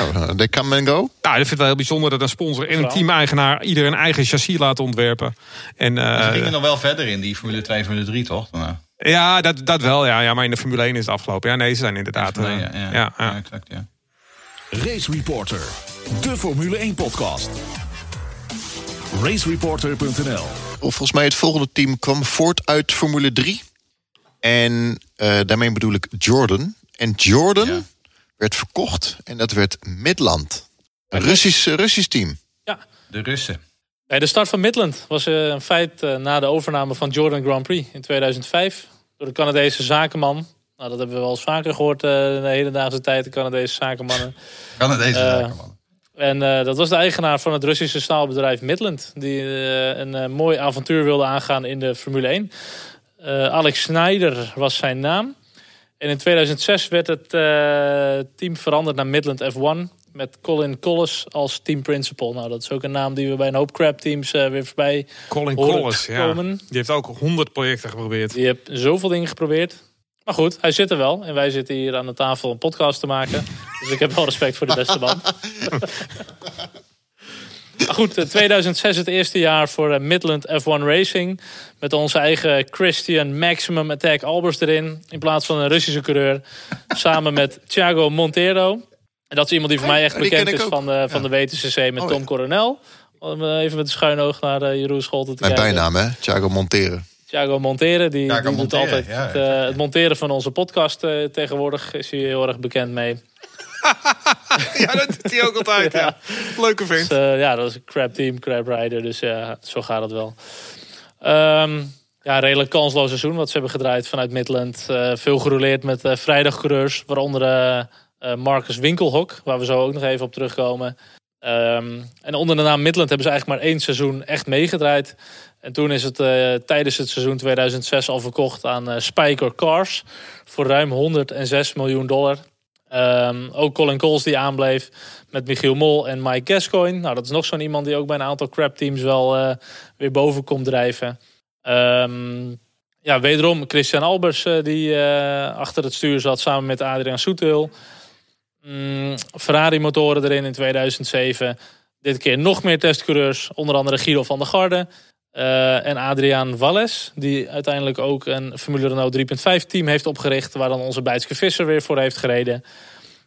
Oh, they come and go? Nou, ik vind het wel heel bijzonder dat een sponsor en een team-eigenaar ieder een eigen chassis laten ontwerpen. En, uh, Ze gingen nog wel verder in die Formule 2 Formule 3, toch? Daarna. Ja, dat, dat wel. Ja, ja, maar in de Formule 1 is het afgelopen. Ja, nee, ze zijn inderdaad. Ja, ja, ja. ja, ja. exact, ja. Race Reporter, de Formule 1 podcast. Racereporter.nl Volgens mij het volgende team kwam voort uit Formule 3. En uh, daarmee bedoel ik Jordan. En Jordan ja. Werd verkocht en dat werd Midland. Een Russisch, Russisch team. Ja, de Russen. Bij de start van Midland was een feit na de overname van Jordan Grand Prix in 2005 door de Canadese zakenman. Nou, dat hebben we wel eens vaker gehoord in de hedendaagse tijd, de Canadese zakenmannen. [laughs] Canadese uh, zakenmannen. En uh, dat was de eigenaar van het Russische staalbedrijf Midland. Die een mooi avontuur wilde aangaan in de Formule 1. Alex Schneider was zijn naam. En in 2006 werd het team veranderd naar Midland F1 met Colin Collis als team principal. Nou, dat is ook een naam die we bij een hoop crap teams uh, weer voorbij Colin Collis, ja. Die heeft ook 100 projecten geprobeerd. Die heeft zoveel dingen geprobeerd. Maar goed, hij zit er wel. En wij zitten hier aan de tafel een podcast te maken. dus ik heb wel respect voor de beste man. [laughs] maar goed, 2006 eh, het eerste jaar voor eh, Midland F1 Racing. Met onze eigen Christian Maximum Attack Albers erin. In plaats van een Russische coureur. [laughs] Samen met Thiago Montero. En dat is iemand die voor mij echt bekend is van de, van de WTCC met Tom Coronel. Om eh, even met een schuin oog naar eh, Jeroen Scholten te Mijn kijken. bijnaam, hè? Thiago Monteren. Thiago Monteren, die, Thiago die doet altijd ja, het, eh, het monteren van onze podcast eh, tegenwoordig. Is hij heel erg bekend mee. [laughs] Ja, dat doet hij ook altijd. ja. Leuke Dus, vriend. eh, ja, dat is een crab team, crab rider. Dus ja, zo gaat het wel. Ehm, ja, een redelijk kansloos seizoen wat ze hebben gedraaid vanuit Midland. Eh, veel gerouleerd met eh, vrijdagcoureurs. Waaronder Marcus Winkelhok, waar we zo ook nog even op terugkomen. Ehm, en onder de naam Midland hebben ze eigenlijk maar één seizoen echt meegedraaid. En toen is het tijdens het seizoen 2006 al verkocht aan Spyker Cars. Voor ruim 106 miljoen dollar. Ehm, ook Colin Coles die aanbleef met Michiel Mol en Mike Gascoigne. Nou, dat is nog zo'n iemand die ook bij een aantal crap teams wel eh, weer boven komt drijven. Ehm, ja, wederom Christian Albers eh, die eh, achter het stuur zat samen met Adriaan Soetel. Mm, Ferrari motoren erin in 2007. Dit keer nog meer testcoureurs, onder andere Guido van der Garde. Eh, en Adriaan Valles, die uiteindelijk ook een Formule Renault 3.5 team heeft opgericht. Waar dan onze Bijtske Visser weer voor heeft gereden.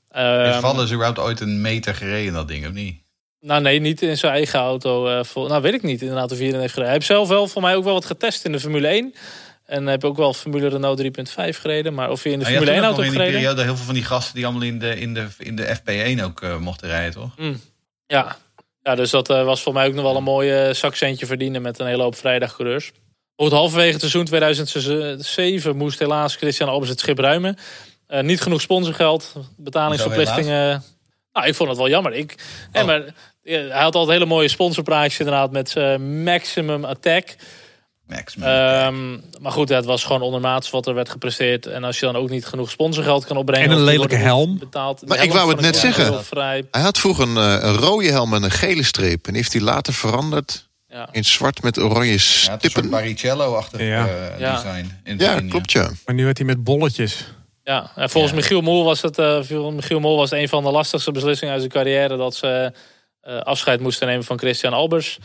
Heeft Ehm, Valles überhaupt ooit een meter gereden, dat ding, of niet? nou nee, niet in zijn eigen auto. vol- nou weet ik niet inderdaad of hij erin heeft gereden. Hij heeft zelf wel voor mij ook wel wat getest in de Formule 1. En heb ook wel Formule Renault 3.5 gereden. Maar of hij in de je Formule 1 toen ook auto heeft in die gereden... periode heel veel van die gasten die allemaal in de, in de, in de FP1 ook eh, mochten rijden, toch? Ja. Ja, dus dat eh, was voor mij ook nog wel een mooie zakcentje verdienen met een hele hoop vrijdagcoureurs. Goed, halverwege het seizoen 2007 moest helaas Christian Albers het schip ruimen. Eh, niet genoeg sponsorgeld, betalingsverplichtingen. Nou, ik vond het wel jammer. Ik, nee, Oh. maar, eh, hij had altijd hele mooie sponsorpraatjes inderdaad met Maximum Attack. Max. Ehm, maar goed, het was gewoon ondermaats wat er werd gepresteerd. En als je dan ook niet genoeg sponsorgeld kan opbrengen... En een lelijke helm. Betaald. Maar ik wou het net zeggen. Vrij, Hij had vroeger een, eh, een rode helm en een gele streep. En heeft hij later veranderd ja. in zwart met oranje stippen. Ja. eh, Ja. design. In Ja, klopt ja. Maar nu werd hij met bolletjes. Ja, en volgens Ja. Michiel Moel was het eh, volgens Michiel Moel was het een van de lastigste beslissingen uit zijn carrière dat ze eh, afscheid moesten nemen van Christian Albers.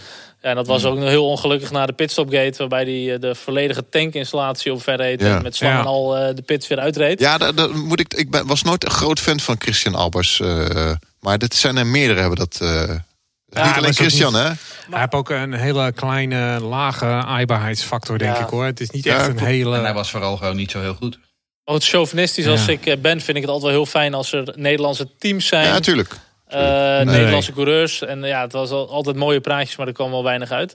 Ja, en dat was Hmm. ook nog heel ongelukkig na de pitstopgate, waarbij hij eh, de volledige tankinstallatie opverreed Ja. en met slangen Ja. al eh, de pits weer uitreed. Ja, dat, dat moet ik, ik ben, was nooit een groot fan van Christian Albers. eh, maar dit zijn er meerdere hebben dat. eh, niet alleen Christian, niet- hè? Hij heeft ook een hele kleine, lage aaibaarheidsfactor, denk Ja. ik hoor. Het is niet Ja, echt een hele... En hij was vooral gewoon niet zo heel goed. Maar goed, chauvinistisch als Ja. ik ben, vind ik het altijd wel heel fijn als er Nederlandse teams zijn. Ja, natuurlijk. Eh, Nee. Nederlandse coureurs. En ja, het was al- altijd mooie praatjes, maar er kwam wel weinig uit.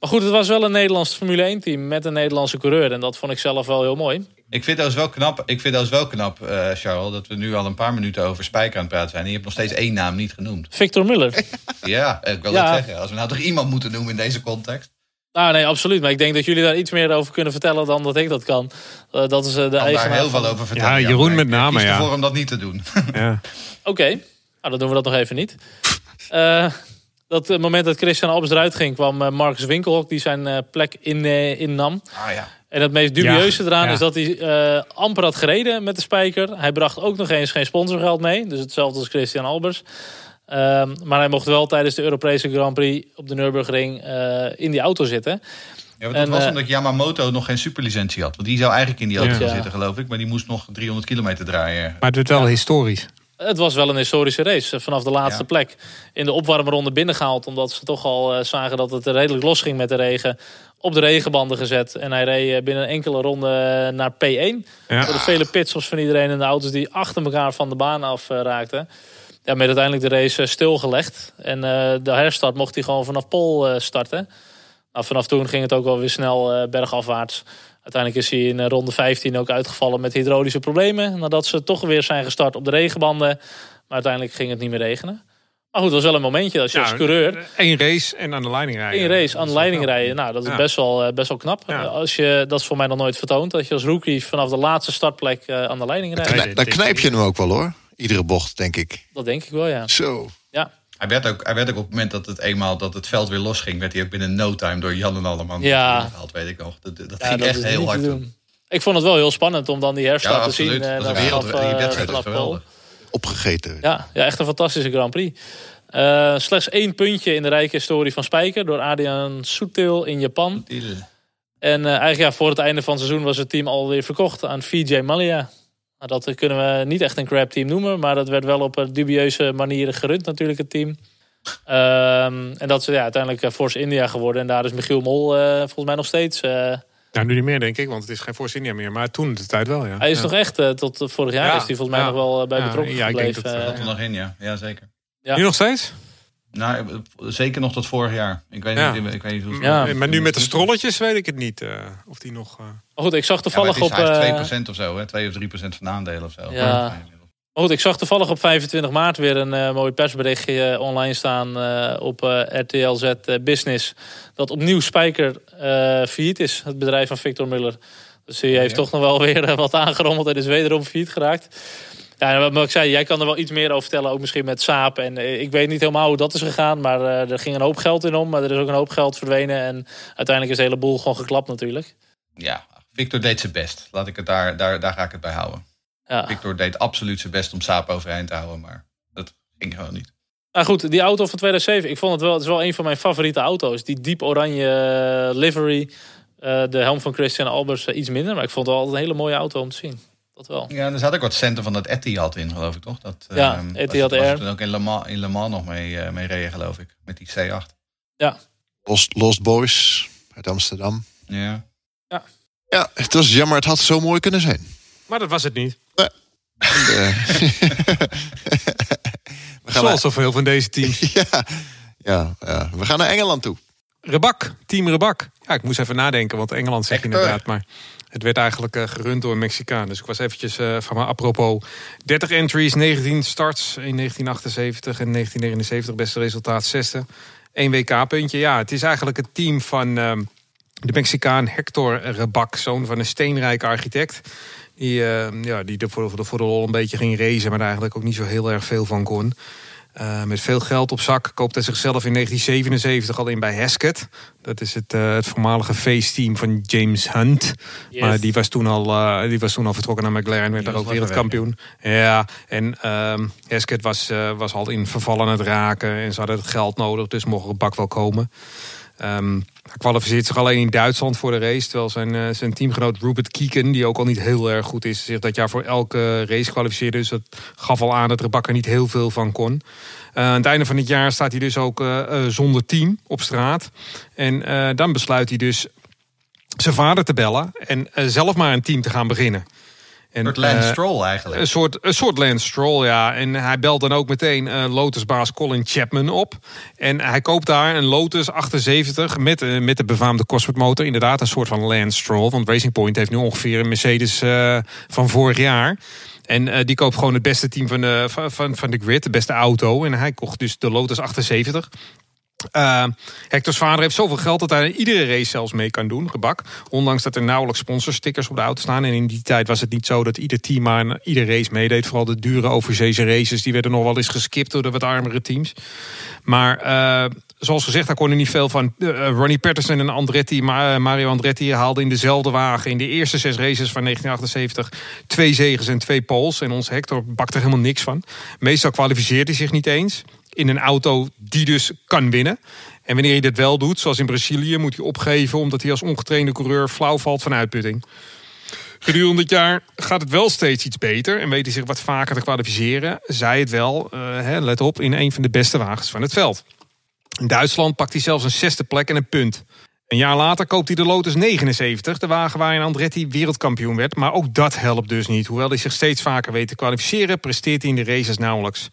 Maar goed, het was wel een Nederlands Formule 1 team met een Nederlandse coureur. En dat vond ik zelf wel heel mooi. Ik vind dat is wel knap, ik vind dat is wel knap eh, Charles, dat we nu al een paar minuten over Spijker aan het praten zijn. En je hebt nog steeds één naam niet genoemd. Victor Muller. [laughs] Ja, ik wil Ja. het zeggen. Als we nou toch iemand moeten noemen in deze context. Nou, nee, absoluut. Maar ik denk dat jullie daar iets meer over kunnen vertellen dan dat ik dat kan. Eh, dat is de Ik kan daar heel van- veel over vertellen. Ja, Jeroen met ik, name, kies ja. ervoor om dat niet te doen. Ja. [laughs] Oké, nou, dan doen we dat nog even niet. Eh, dat moment dat Christian Albers eruit ging, kwam eh, Marcus Winkelhock die zijn eh, plek in, innam. Ah ja. En het meest dubieuze Ja, eraan ja. is dat hij eh, amper had gereden met de spijker. Hij bracht ook nog eens geen sponsorgeld mee. Dus hetzelfde als Christian Albers. Ehm, maar hij mocht wel tijdens de Europese Grand Prix op de Nürburgring eh, in die auto zitten. Ja, want dat En, was omdat Yamamoto nog geen superlicentie had. Want die zou eigenlijk in die auto Ja. gaan zitten, geloof ik. Maar die moest nog 300 kilometer draaien. Maar het werd wel historisch. Het was wel een historische race. eh, Vanaf de laatste Ja. plek in de opwarmronde binnengehaald. Omdat ze toch al eh, zagen dat het redelijk los ging met de regen. Op de regenbanden gezet. En hij reed eh, binnen enkele ronden eh, naar P1. Ja. Door de vele pitstops van iedereen en de auto's die achter elkaar van de baan af raakten. Ja, met uiteindelijk de race stilgelegd. En de herstart mocht hij gewoon vanaf Pol starten. Nou, vanaf toen ging het ook wel weer snel bergafwaarts. Uiteindelijk is hij in eh, ronde 15 ook uitgevallen met hydraulische problemen. Nadat ze toch weer zijn gestart op de regenbanden. Maar uiteindelijk ging het niet meer regenen. Maar goed, het was wel een momentje als je als coureur Één race en aan de leiding rijden. één race aan de leiding rijden. Nou, dat is Ja. best, wel, eh, best wel knap. Ja. Eh, Als je, dat is voor mij nog nooit vertoond. Dat je als rookie vanaf de laatste startplek eh, aan de leiding rijdt. Dan dit- knijp je hem ook wel hoor. Iedere bocht, denk ik. Dat denk ik wel, ja. Zo. Ja, Hij werd, ook, hij werd ook op het moment dat het eenmaal dat het veld weer losging, werd hij ook binnen no time door Jan en Alleman Ja. gehaald, weet ik nog. Dat, dat ja ging dat echt heel hard. Ik vond het wel heel spannend om dan die herstart Ja, te zien. absoluut. eh, Dat is wereld, die eh, wedstrijd is Pol. geweldig. Opgegeten. Ja, ja, echt een fantastische Grand Prix. Eh, slechts één puntje in de rijke historie van Spijker door Adrian Soetil in Japan. En eh, eigenlijk ja, voor het einde van het seizoen was het team alweer verkocht aan VJ Malia. Nou, dat kunnen we niet echt een crap team noemen, maar dat werd wel op dubieuze manieren gerund natuurlijk het team. Ehm, en dat is ja, uiteindelijk eh, Force India geworden. En daar is Michiel Mol eh, volgens mij nog steeds. eh, Nou, nu niet meer, denk ik, want het is geen Force India meer. Maar toen de tijd wel, ja. hij is ja. nog echt tot vorig jaar Ja, is hij volgens mij ja. nog wel bij Ja, betrokken ja, ik denk gebleven. dat. Dat er nog in, ja. Ja, zeker. ja. Nu nog steeds? Nou, zeker nog tot vorig jaar. Ik weet Ja. niet, ik weet niet hoe het Ja. maar nu met de strolletjes weet ik het niet. eh, of die nog... eh, Maar goed, ik zag Ja, maar toevallig het is, op. hij heeft eh, 2% of zo, hè? 2 of 3% van de aandelen of zo. Ja. Maar goed, ik zag toevallig op 25 maart weer een eh, mooi persberichtje online staan eh, op eh, RTL Z eh, Business. Dat opnieuw Spijker eh failliet is, het bedrijf van Victor Muller. Dus hij heeft Ja. toch nog wel weer wat aangerommeld en is wederom failliet geraakt. Ja, wat ik zei, jij kan er wel iets meer over vertellen, ook misschien met Saap. En eh, ik weet niet helemaal hoe dat is gegaan, maar eh, er ging een hoop geld in om. Maar er is ook een hoop geld verdwenen en uiteindelijk is de hele boel gewoon geklapt natuurlijk. Ja, Victor deed zijn best. Laat ik het daar, daar, daar ga ik het bij houden. Ja. Victor deed absoluut zijn best om Saap overeind te houden, maar dat ging gewoon niet. Nou goed, die auto van 2007, ik vond het wel, het is wel een van mijn favoriete auto's. Die diep oranje eh, livery, de helm van Christian Albers iets minder, maar ik vond het wel altijd een hele mooie auto om te zien. Dat wel. Ja, er zat ook wat centen van dat Etihad in, geloof ik toch? Dat, Ja, ehm, Etihad was, was toen ook in Le Mans, in Le Mans nog mee, eh, mee reden, geloof ik. Met die C8. Lost, Lost Boys uit Amsterdam. Ja. Ja, het was jammer. Het had zo mooi kunnen zijn. Maar dat was het niet. Eh, [laughs] we gaan Zoals zoveel van deze teams. [laughs] ja, ja, ja, we gaan naar Engeland toe. Rebak, team Rebak. Ja, ik moest even nadenken, want Engeland zeg je inderdaad. Maar het werd eigenlijk eh, gerund door een Mexicaan. Dus ik was eventjes eh, van me apropos. 30 entries, 19 starts in 1978 en 1979. Beste resultaat, zesde. 1 WK-puntje. Ja, het is eigenlijk het team van ehm, de Mexicaan Hector Rebak. Zoon van een steenrijke architect. Die, eh, ja, die er voor, de, lol een beetje ging racen, maar daar eigenlijk ook niet zo heel erg veel van kon. Eh, met veel geld op zak koopt hij zichzelf in 1977 al in bij Hesketh. Dat is het, eh, het voormalige feestteam van James Hunt. Yes. Maar die was, toen al, eh, die was toen al vertrokken naar McLaren. Werd daar ook wereldkampioen. Ja, en ehm Hesketh was, was al in verval aan het raken. En ze hadden het geld nodig, dus mocht er bak wel komen. Ehm, hij kwalificeert zich alleen in Duitsland voor de race. Terwijl zijn, eh, zijn teamgenoot Rupert Kieken, die ook al niet heel erg goed is, zich dat jaar voor elke race kwalificeerde. Dus dat gaf al aan dat Rebak er niet heel veel van kon. Eh, aan het einde van het jaar staat hij dus ook eh, zonder team op straat. En dan besluit hij dus zijn vader te bellen en zelf maar een team te gaan beginnen. En, Een soort eh, Stroll eigenlijk. een soort, een soort Lance Stroll, ja. En hij belt dan ook meteen eh, Lotusbaas Colin Chapman op. En hij koopt daar een Lotus 78 met, eh, met de befaamde Cosworth motor. Inderdaad, een soort van Lance Stroll. Want Racing Point heeft nu ongeveer een Mercedes van vorig jaar. En die koopt gewoon het beste team van de, van, van, van de grid, de beste auto. En hij kocht dus de Lotus 78. Eh, Hector's vader heeft zoveel geld dat hij in iedere race zelfs mee kan doen, gebak. Ondanks dat er nauwelijks sponsorstickers op de auto staan. En in die tijd was het niet zo dat ieder team aan iedere race meedeed. Vooral de dure overzeese races, die werden nog wel eens geskipt door de wat armere teams. Maar eh, zoals gezegd, daar kon er niet veel van. Eh, Ronnie Patterson en Andretti, Ma- Mario Andretti haalden in dezelfde wagen in de eerste zes races van 1978 twee zegens en twee poles. En onze Hector bakte er helemaal niks van. Meestal kwalificeert hij zich niet eens in een auto die dus kan winnen. En wanneer hij dit wel doet, zoals in Brazilië, moet hij opgeven omdat hij als ongetrainde coureur flauw valt van uitputting. Gedurende het jaar gaat het wel steeds iets beter en weet hij zich wat vaker te kwalificeren. Zij het wel, eh, let op, in een van de beste wagens van het veld. In Duitsland pakt hij zelfs een zesde plek en een punt. Een jaar later koopt hij de Lotus 79, de wagen waarin Andretti wereldkampioen werd. Maar ook dat helpt dus niet. Hoewel hij zich steeds vaker weet te kwalificeren, presteert hij in de races nauwelijks.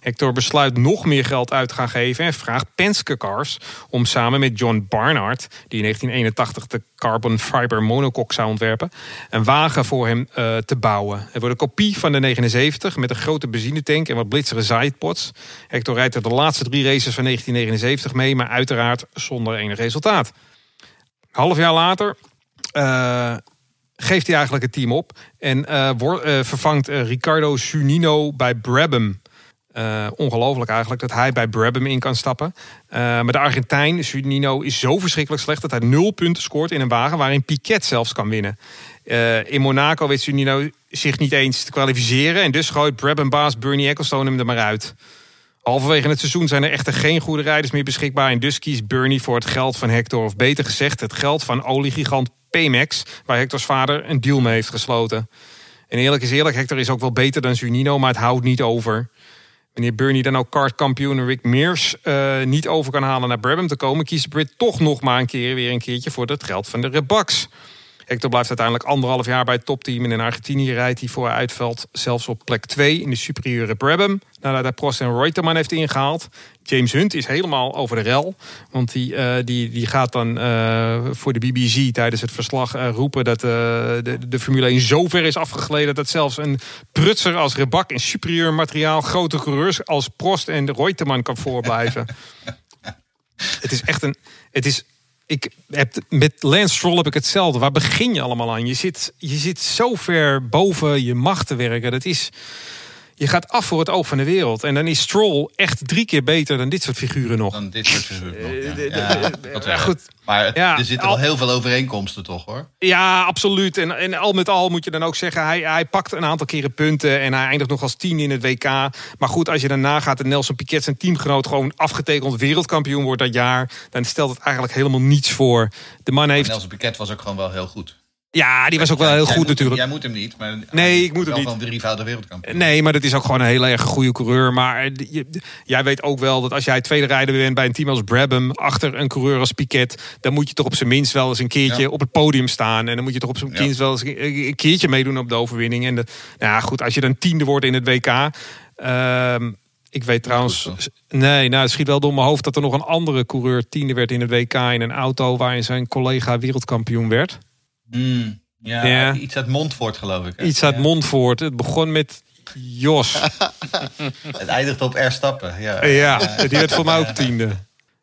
Hector besluit nog meer geld uit te gaan geven en vraagt Penske Cars om samen met John Barnard, die in 1981 de carbon fiber monocoque zou ontwerpen, een wagen voor hem eh, te bouwen. Er wordt een kopie van de 79 met een grote benzinetank en wat blitsere sidepods. Hector rijdt er de laatste drie races van 1979 mee, maar uiteraard zonder enig resultaat. Half jaar later eh, geeft hij eigenlijk het team op en eh, wordt- vervangt Ricardo Zunino bij Brabham. Eh, ongelooflijk eigenlijk dat hij bij Brabham in kan stappen. Eh, maar de Argentijn, Zunino, is zo verschrikkelijk slecht dat hij nul punten scoort in een wagen waarin Piquet zelfs kan winnen. Eh, in Monaco weet Zunino zich niet eens te kwalificeren. En dus gooit Brabham-baas Bernie Ecclestone hem er maar uit. Halverwege het seizoen zijn er echter geen goede rijders meer beschikbaar. En dus kiest Bernie voor het geld van Hector. Of beter gezegd, het geld van oliegigant Pemex. Waar Hectors vader een deal mee heeft gesloten. En eerlijk is eerlijk, Hector is ook wel beter dan Zunino, maar het houdt niet over. Wanneer Bernie dan ook kartkampioen Rick Mears uh, niet over kan halen naar Brabham te komen, kiest Brit toch nog maar een keer weer een keertje voor het geld van de Rebaks. Hector blijft uiteindelijk anderhalf jaar bij het topteam. En in Argentinië rijdt hij voor uitveld zelfs op plek 2 in de superieure Brabham. Nadat hij Prost en Reutemann heeft ingehaald. James Hunt is helemaal over de rel. Want die, uh, die, die gaat dan uh, voor de BBC tijdens het verslag uh, roepen... dat de, de Formule 1 zo ver is afgegleden... dat zelfs een prutser als Rebak in superieur materiaal... grote coureurs als Prost en Reutemann kan voorblijven. [laughs] het is echt een... Het is ik heb, met Lance Stroll heb ik hetzelfde. Waar begin je allemaal aan? Je zit, je zit zo ver boven je macht te werken. Dat is, je gaat af voor het oog van de wereld. En dan is Stroll echt drie keer beter dan dit soort figuren nog. Dan dit soort figuren nog, ja. goed. Maar er zitten wel heel veel overeenkomsten toch hoor? Ja, absoluut. En, en al met al moet je dan ook zeggen... Hij, hij pakt een aantal keren punten en hij eindigt nog als tien in het WK. Maar goed, als je daarna gaat en Nelson Piquet zijn teamgenoot... gewoon afgetekend wereldkampioen wordt dat jaar... dan stelt het eigenlijk helemaal niets voor. De man heeft... Nelson Piquet was ook gewoon wel heel goed. Ja, die was ook wel heel goed natuurlijk. Jij moet hem niet, maar nee, ik moet hem niet. Wel van drievoudig wereldkampioen. Nee, maar dat is ook gewoon een heel erg goede coureur. Maar je, jij weet ook wel dat als jij tweede rijder bent bij een team als Brabham achter een coureur als Piquet, dan moet je toch op zijn minst wel eens een keertje op het podium staan en dan moet je toch op zijn minst wel eens een keertje meedoen op de overwinning. En de, nou ja, goed, als je dan tiende wordt in het WK. Uh, ik weet trouwens. nee, nou, het schiet wel door mijn hoofd dat er nog een andere coureur tiende werd in het WK in een auto waarin zijn collega wereldkampioen werd. Mm, ja, iets uit Montfort geloof ik. Hè? Iets uit ja. Montfort. Het begon met Jos. [laughs] het eindigt op Erstappen. Ja, ja die werd voor mij ook tiende.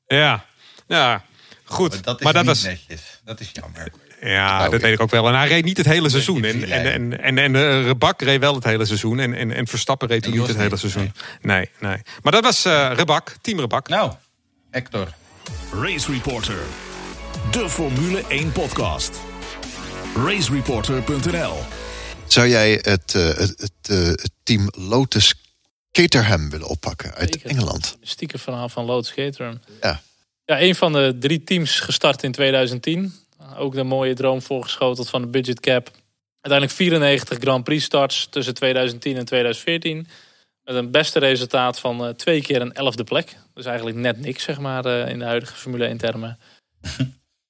Ja, ja goed. Maar dat is maar dat niet netjes. Dat is jammer. Ja, dat weet ik ook wel. En hij reed niet het hele seizoen. En, en, en, en, en de Rebak reed wel het hele seizoen. En, en, en Verstappen reed toen niet het hele seizoen. Nee, nee. Maar dat was uh, Rebak, team Rebak. Nou, Hector. Race Reporter. De Formule 1 podcast racereporter.nl. Zou jij het, uh, het, het, uh, team Lotus Caterham willen oppakken uit Zeker. Engeland? Stiekem verhaal van Lotus Caterham. Ja. Ja, een van de drie teams gestart in 2010. Ook de mooie droom voorgeschoteld van de budget cap. Uiteindelijk 94 Grand Prix starts tussen 2010 en 2014. Met een beste resultaat van uh, twee keer een elfde plek. Dus eigenlijk net niks, zeg maar, in de huidige Formule 1 termen.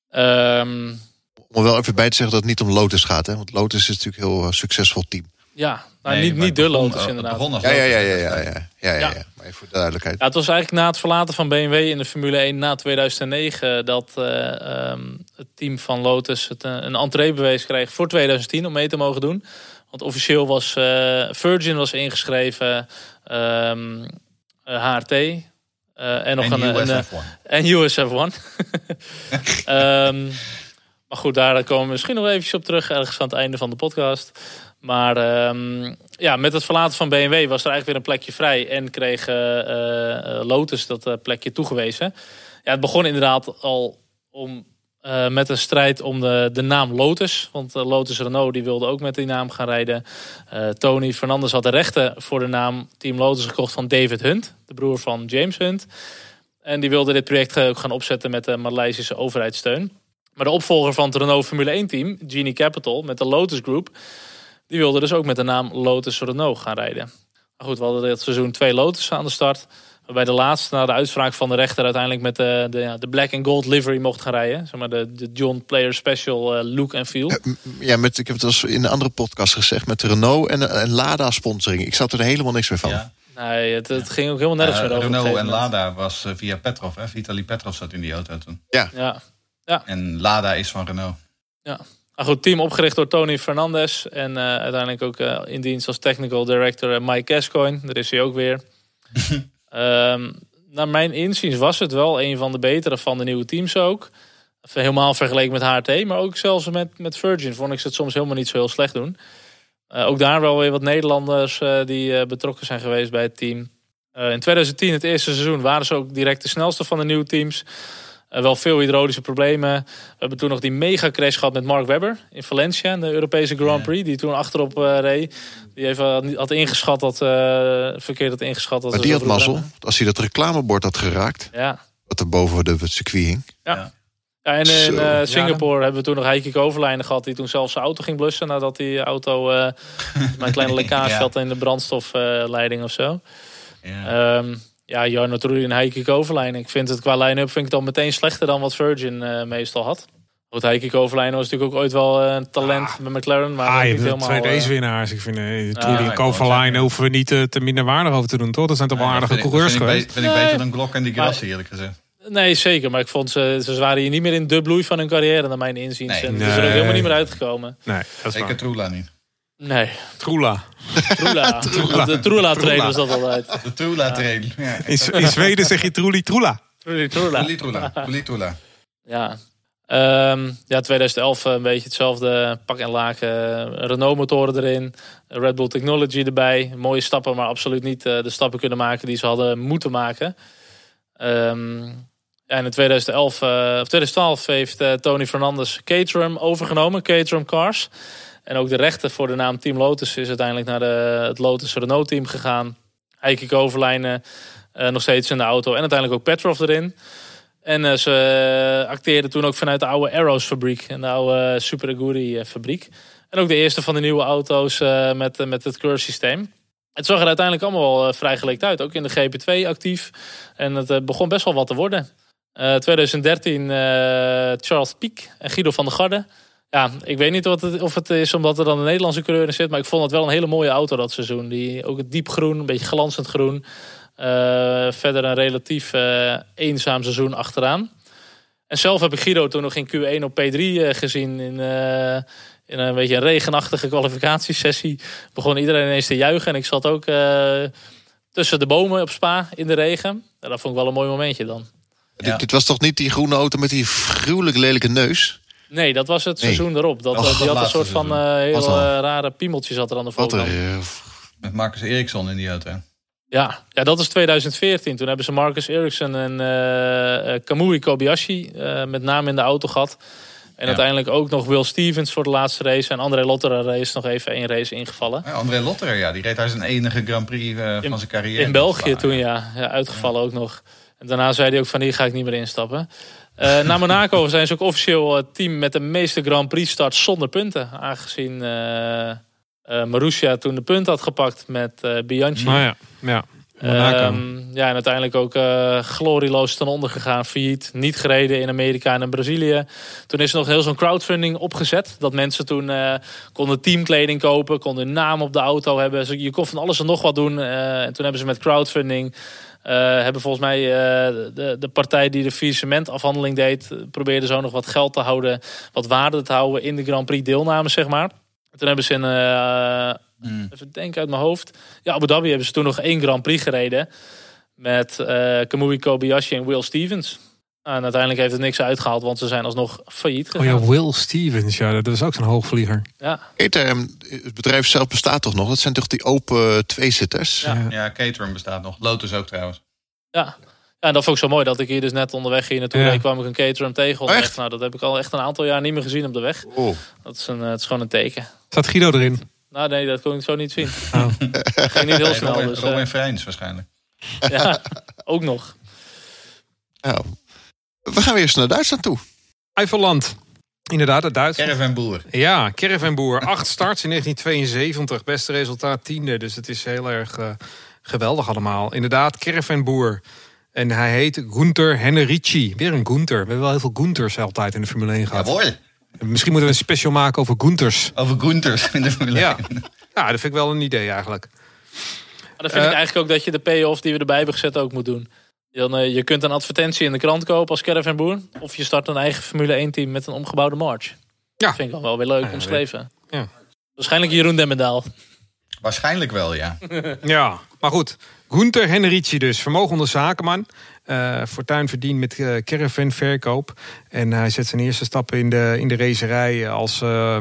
um, [laughs] om er wel even bij te zeggen dat het niet om Lotus gaat. Hè? Want Lotus is natuurlijk een heel uh, succesvol team. Ja, nou, nee, niet, niet de Lotus inderdaad. Ja, ja, ja, ja, ja, ja, ja, ja, Maar even voor de duidelijkheid. Ja, het was eigenlijk na het verlaten van BMW in de Formule 1 na 2009... dat uh, um, het team van Lotus het, uh, een entreebewijs kreeg voor 2010 om mee te mogen doen. Want officieel was Virgin was ingeschreven, um, HRT... en nog en een, USF1. en USF1. um, [laughs] Maar goed, daar komen we misschien nog eventjes op terug, ergens aan het einde van de podcast. Maar um, ja, met het verlaten van BMW was er eigenlijk weer een plekje vrij. En kreeg uh, uh, Lotus dat plekje toegewezen. Ja, het begon inderdaad al om, met een strijd om de, de naam Lotus. Want Lotus Renault die wilde ook met die naam gaan rijden. Tony Fernandez had de rechten voor de naam Team Lotus gekocht van David Hunt. De broer van James Hunt. En die wilde dit project ook gaan opzetten met de Maleisische overheidssteun. Maar de opvolger van het Renault Formule 1 team, Genie Capital, met de Lotus Group, die wilde dus ook met de naam Lotus Renault gaan rijden. Maar goed, we hadden dit seizoen twee Lotus aan de start. Waarbij de laatste, na de uitspraak van de rechter, uiteindelijk met de, de, de black and gold livery mocht gaan rijden. Zeg maar de, de John Player Special uh, look en feel. Ja, met, ik heb het als in een andere podcast gezegd, met de Renault en, en Lada sponsoring. Ik zat er helemaal niks meer van. Ja. Nee, het, het, ging ook helemaal nergens uh, meer over. Renault en Lada was via Petrov. Hè? Vitali Petrov zat in die auto toen. Ja. ja. Ja. En Lada is van Renault. Ja. Maar goed, team opgericht door Tony Fernandez. En uh, uiteindelijk ook uh, in dienst als technical director uh, Mike Gascoigne. Daar is hij ook weer. um, [laughs] naar mijn inziens was het wel een van de betere van de nieuwe teams ook. Helemaal vergeleken met HRT. Maar ook zelfs met, met Virgin vond ik ze het soms helemaal niet zo heel slecht doen. ook daar wel weer wat Nederlanders die betrokken zijn geweest bij het team. in 2010, het eerste seizoen, waren ze ook direct de snelste van de nieuwe teams. Uh, wel veel hydraulische problemen. We hebben toen nog die mega crash gehad met Mark Webber in Valencia, de Europese Grand Prix, die toen achterop uh, reed. Die even had ingeschat dat, uh, verkeerd had ingeschat. Dat maar die had mazzel, als hij dat reclamebord had geraakt, ja. wat er boven de circuit hing. Ja. en in Singapore ja, hebben we toen nog Heikki Koverlijnen gehad... die toen zelf zijn auto ging blussen... nadat die auto [laughs] uh, een kleine lekkage had in de brandstofleiding of zo. Ja. Ja, Jarno Trulli en Heike Koverlijn. Ik vind het qua line-up vind ik het al meteen slechter dan wat Virgin eh, meestal had. Goed, Heike Koverlijn was natuurlijk ook ooit wel eh, een talent met McLaren. Maar Ah, ook je niet hebt helemaal, twee eh, race-winnaars. Ik vind uh, ja, en hoeven we niet eh, te minder waardig over te doen, toch? Dat zijn toch wel aardige vind ik- coureurs geweest. be- vind ik Nee. beter dan Glock en die Grassi, eerlijk gezegd. Nee, zeker. Maar ik vond ze, ze waren hier niet meer in de bloei van hun carrière, naar mijn inziens. Nee. En die zijn er ook Nee. helemaal niet meer uitgekomen. Nee, dat is Zeker. Trula niet. Nee, Troela. Trula. [laughs] De Trula-trainer was dat altijd. De Trula train. Ja, In, Zweden zeg je Troeli Troela. Trulli Trula. Truli Trula. Truli Trula. Ja. Ehm, ja, 2011 een beetje hetzelfde pak en laken. Renault-motoren erin. Red Bull Technology erbij. Mooie stappen, maar absoluut niet eh, de stappen kunnen maken die ze hadden moeten maken. Ehm, en in 2011, eh, of 2012 heeft eh, Tony Fernandes Caterham overgenomen. Caterham Cars. En ook de rechten voor de naam Team Lotus is uiteindelijk naar de, het Lotus Renault team gegaan. Heike Koverlijnen eh, nog steeds in de auto. En uiteindelijk ook Petrov erin. En eh, ze eh, acteerden toen ook vanuit de oude Arrows fabriek. En de oude uh, Super Aguri fabriek. En ook de eerste van de nieuwe auto's met, met het Curve systeem. Het zag er uiteindelijk allemaal wel vrij gelikt uit. Ook in de GP2 actief. En het begon best wel wat te worden. Eh 2013 eh, Charles Piek en Guido van der Garde. Ja, ik weet niet wat het, of het is omdat er dan een Nederlandse coureur in zit. Maar ik vond het wel een hele mooie auto dat seizoen. Die, ook het diep groen, een beetje glanzend groen. Uh, verder een relatief uh, eenzaam seizoen achteraan. En zelf heb ik Guido toen nog in Q1 op P3 uh, gezien. In, uh, in een beetje een regenachtige kwalificatiesessie. Begon iedereen ineens te juichen. En ik zat ook uh, tussen de bomen op Spa in de regen. Ja, dat vond ik wel een mooi momentje dan. Ja. Dit, dit, was toch niet die groene auto met die gruwelijk lelijke neus? Nee, dat was het seizoen erop. Dat, oh, die had een soort van uh, heel rare piemeltje zat er aan de voorkant. Met Marcus Eriksson in die auto. Ja, ja, dat is 2014. Toen hebben ze Marcus Ericsson en uh, Kamui Kobayashi uh, met name in de auto gehad. En ja. uiteindelijk ook nog Will Stevens voor de laatste race. En André Lotterer race nog even één race ingevallen. Ja, André Lotterer, ja, die reed daar zijn enige Grand Prix uh, in, van zijn carrière. In België toen, ja. ja uitgevallen ook nog. En daarna zei hij ook van hier ga ik niet meer instappen. Uh, na Monaco [laughs] zijn ze ook officieel het team met de meeste Grand Prix starts zonder punten. Aangezien uh, Marussia toen de punt had gepakt met Bianchi. Nou ja, ja. Um, ja, en uiteindelijk ook uh, glorieloos ten onder gegaan, failliet. Niet gereden in Amerika en in Brazilië. Toen is er nog heel zo'n crowdfunding opgezet. Dat mensen toen uh, konden teamkleding kopen, konden hun naam op de auto hebben. Je kon van alles en nog wat doen. Uh, en toen hebben ze met crowdfunding... Uh, hebben volgens mij uh, de, de partij die de faillissementafhandeling deed... probeerde zo nog wat geld te houden, wat waarde te houden... in de Grand Prix deelname, zeg maar. En toen hebben ze in... Mm. Even denken uit mijn hoofd. Ja, Abu Dhabi hebben ze toen nog één Grand Prix gereden... met uh, Kamui Kobayashi en Will Stevens. En uiteindelijk heeft het niks uitgehaald... want ze zijn alsnog failliet gegaan. Oh ja, Will Stevens, ja, dat was ook zo'n hoogvlieger. Ja. Caterham, het bedrijf zelf bestaat toch nog? Dat zijn toch die open tweezitters? Ja, ja Caterham bestaat nog. Lotus ook trouwens. Ja. Ja, en dat vond ik zo mooi dat ik hier dus net onderweg hier naartoe Ja. reed, kwam ik een Caterham tegen. Oh, onderweg. echt? Nou, dat heb ik al echt een aantal jaar niet meer gezien op de weg. Oh. Dat is, een, eh, het is gewoon een teken. Zat Guido erin? Nou nee, dat kon ik zo niet zien. Oh. [laughs] Ging niet heel Nee, snel. Robin, Dus, Robin eh, Freins waarschijnlijk. ja, ook nog. Nou, we gaan weer eens naar Duitsland toe. Eifelland. Inderdaad, het Duitsland. Caravan Boer. Ja, Caravanboer. Acht starts in 1972. Beste resultaat tiende. Dus het is heel erg eh, geweldig allemaal. Inderdaad, Caravanboer. En hij heet Gunther Henrici. Weer een Gunther. We hebben wel heel veel Gunters altijd in de Formule 1 gehad. Jawohl. Misschien moeten we een special maken over Gunters. Over Gunters in de Formule Ja. 1. ja, dat vind ik wel een idee eigenlijk. Maar dan vind Eh. ik eigenlijk ook dat je de payoff die we erbij hebben gezet ook moet doen. Dan, eh, je kunt een advertentie in de krant kopen als caravanboer. Of je start een eigen Formule 1 team met een omgebouwde march. Ja. Dat vind ik dan wel weer leuk Ja, omschreven. ja. Waarschijnlijk Jeroen Demmendaal. Waarschijnlijk wel, ja. [laughs] Ja, maar goed. Gunther Henrici dus, vermogende zakenman. Eh fortuin verdient met eh caravanverkoop. En hij zet zijn eerste stappen in de, in de racerij als eh,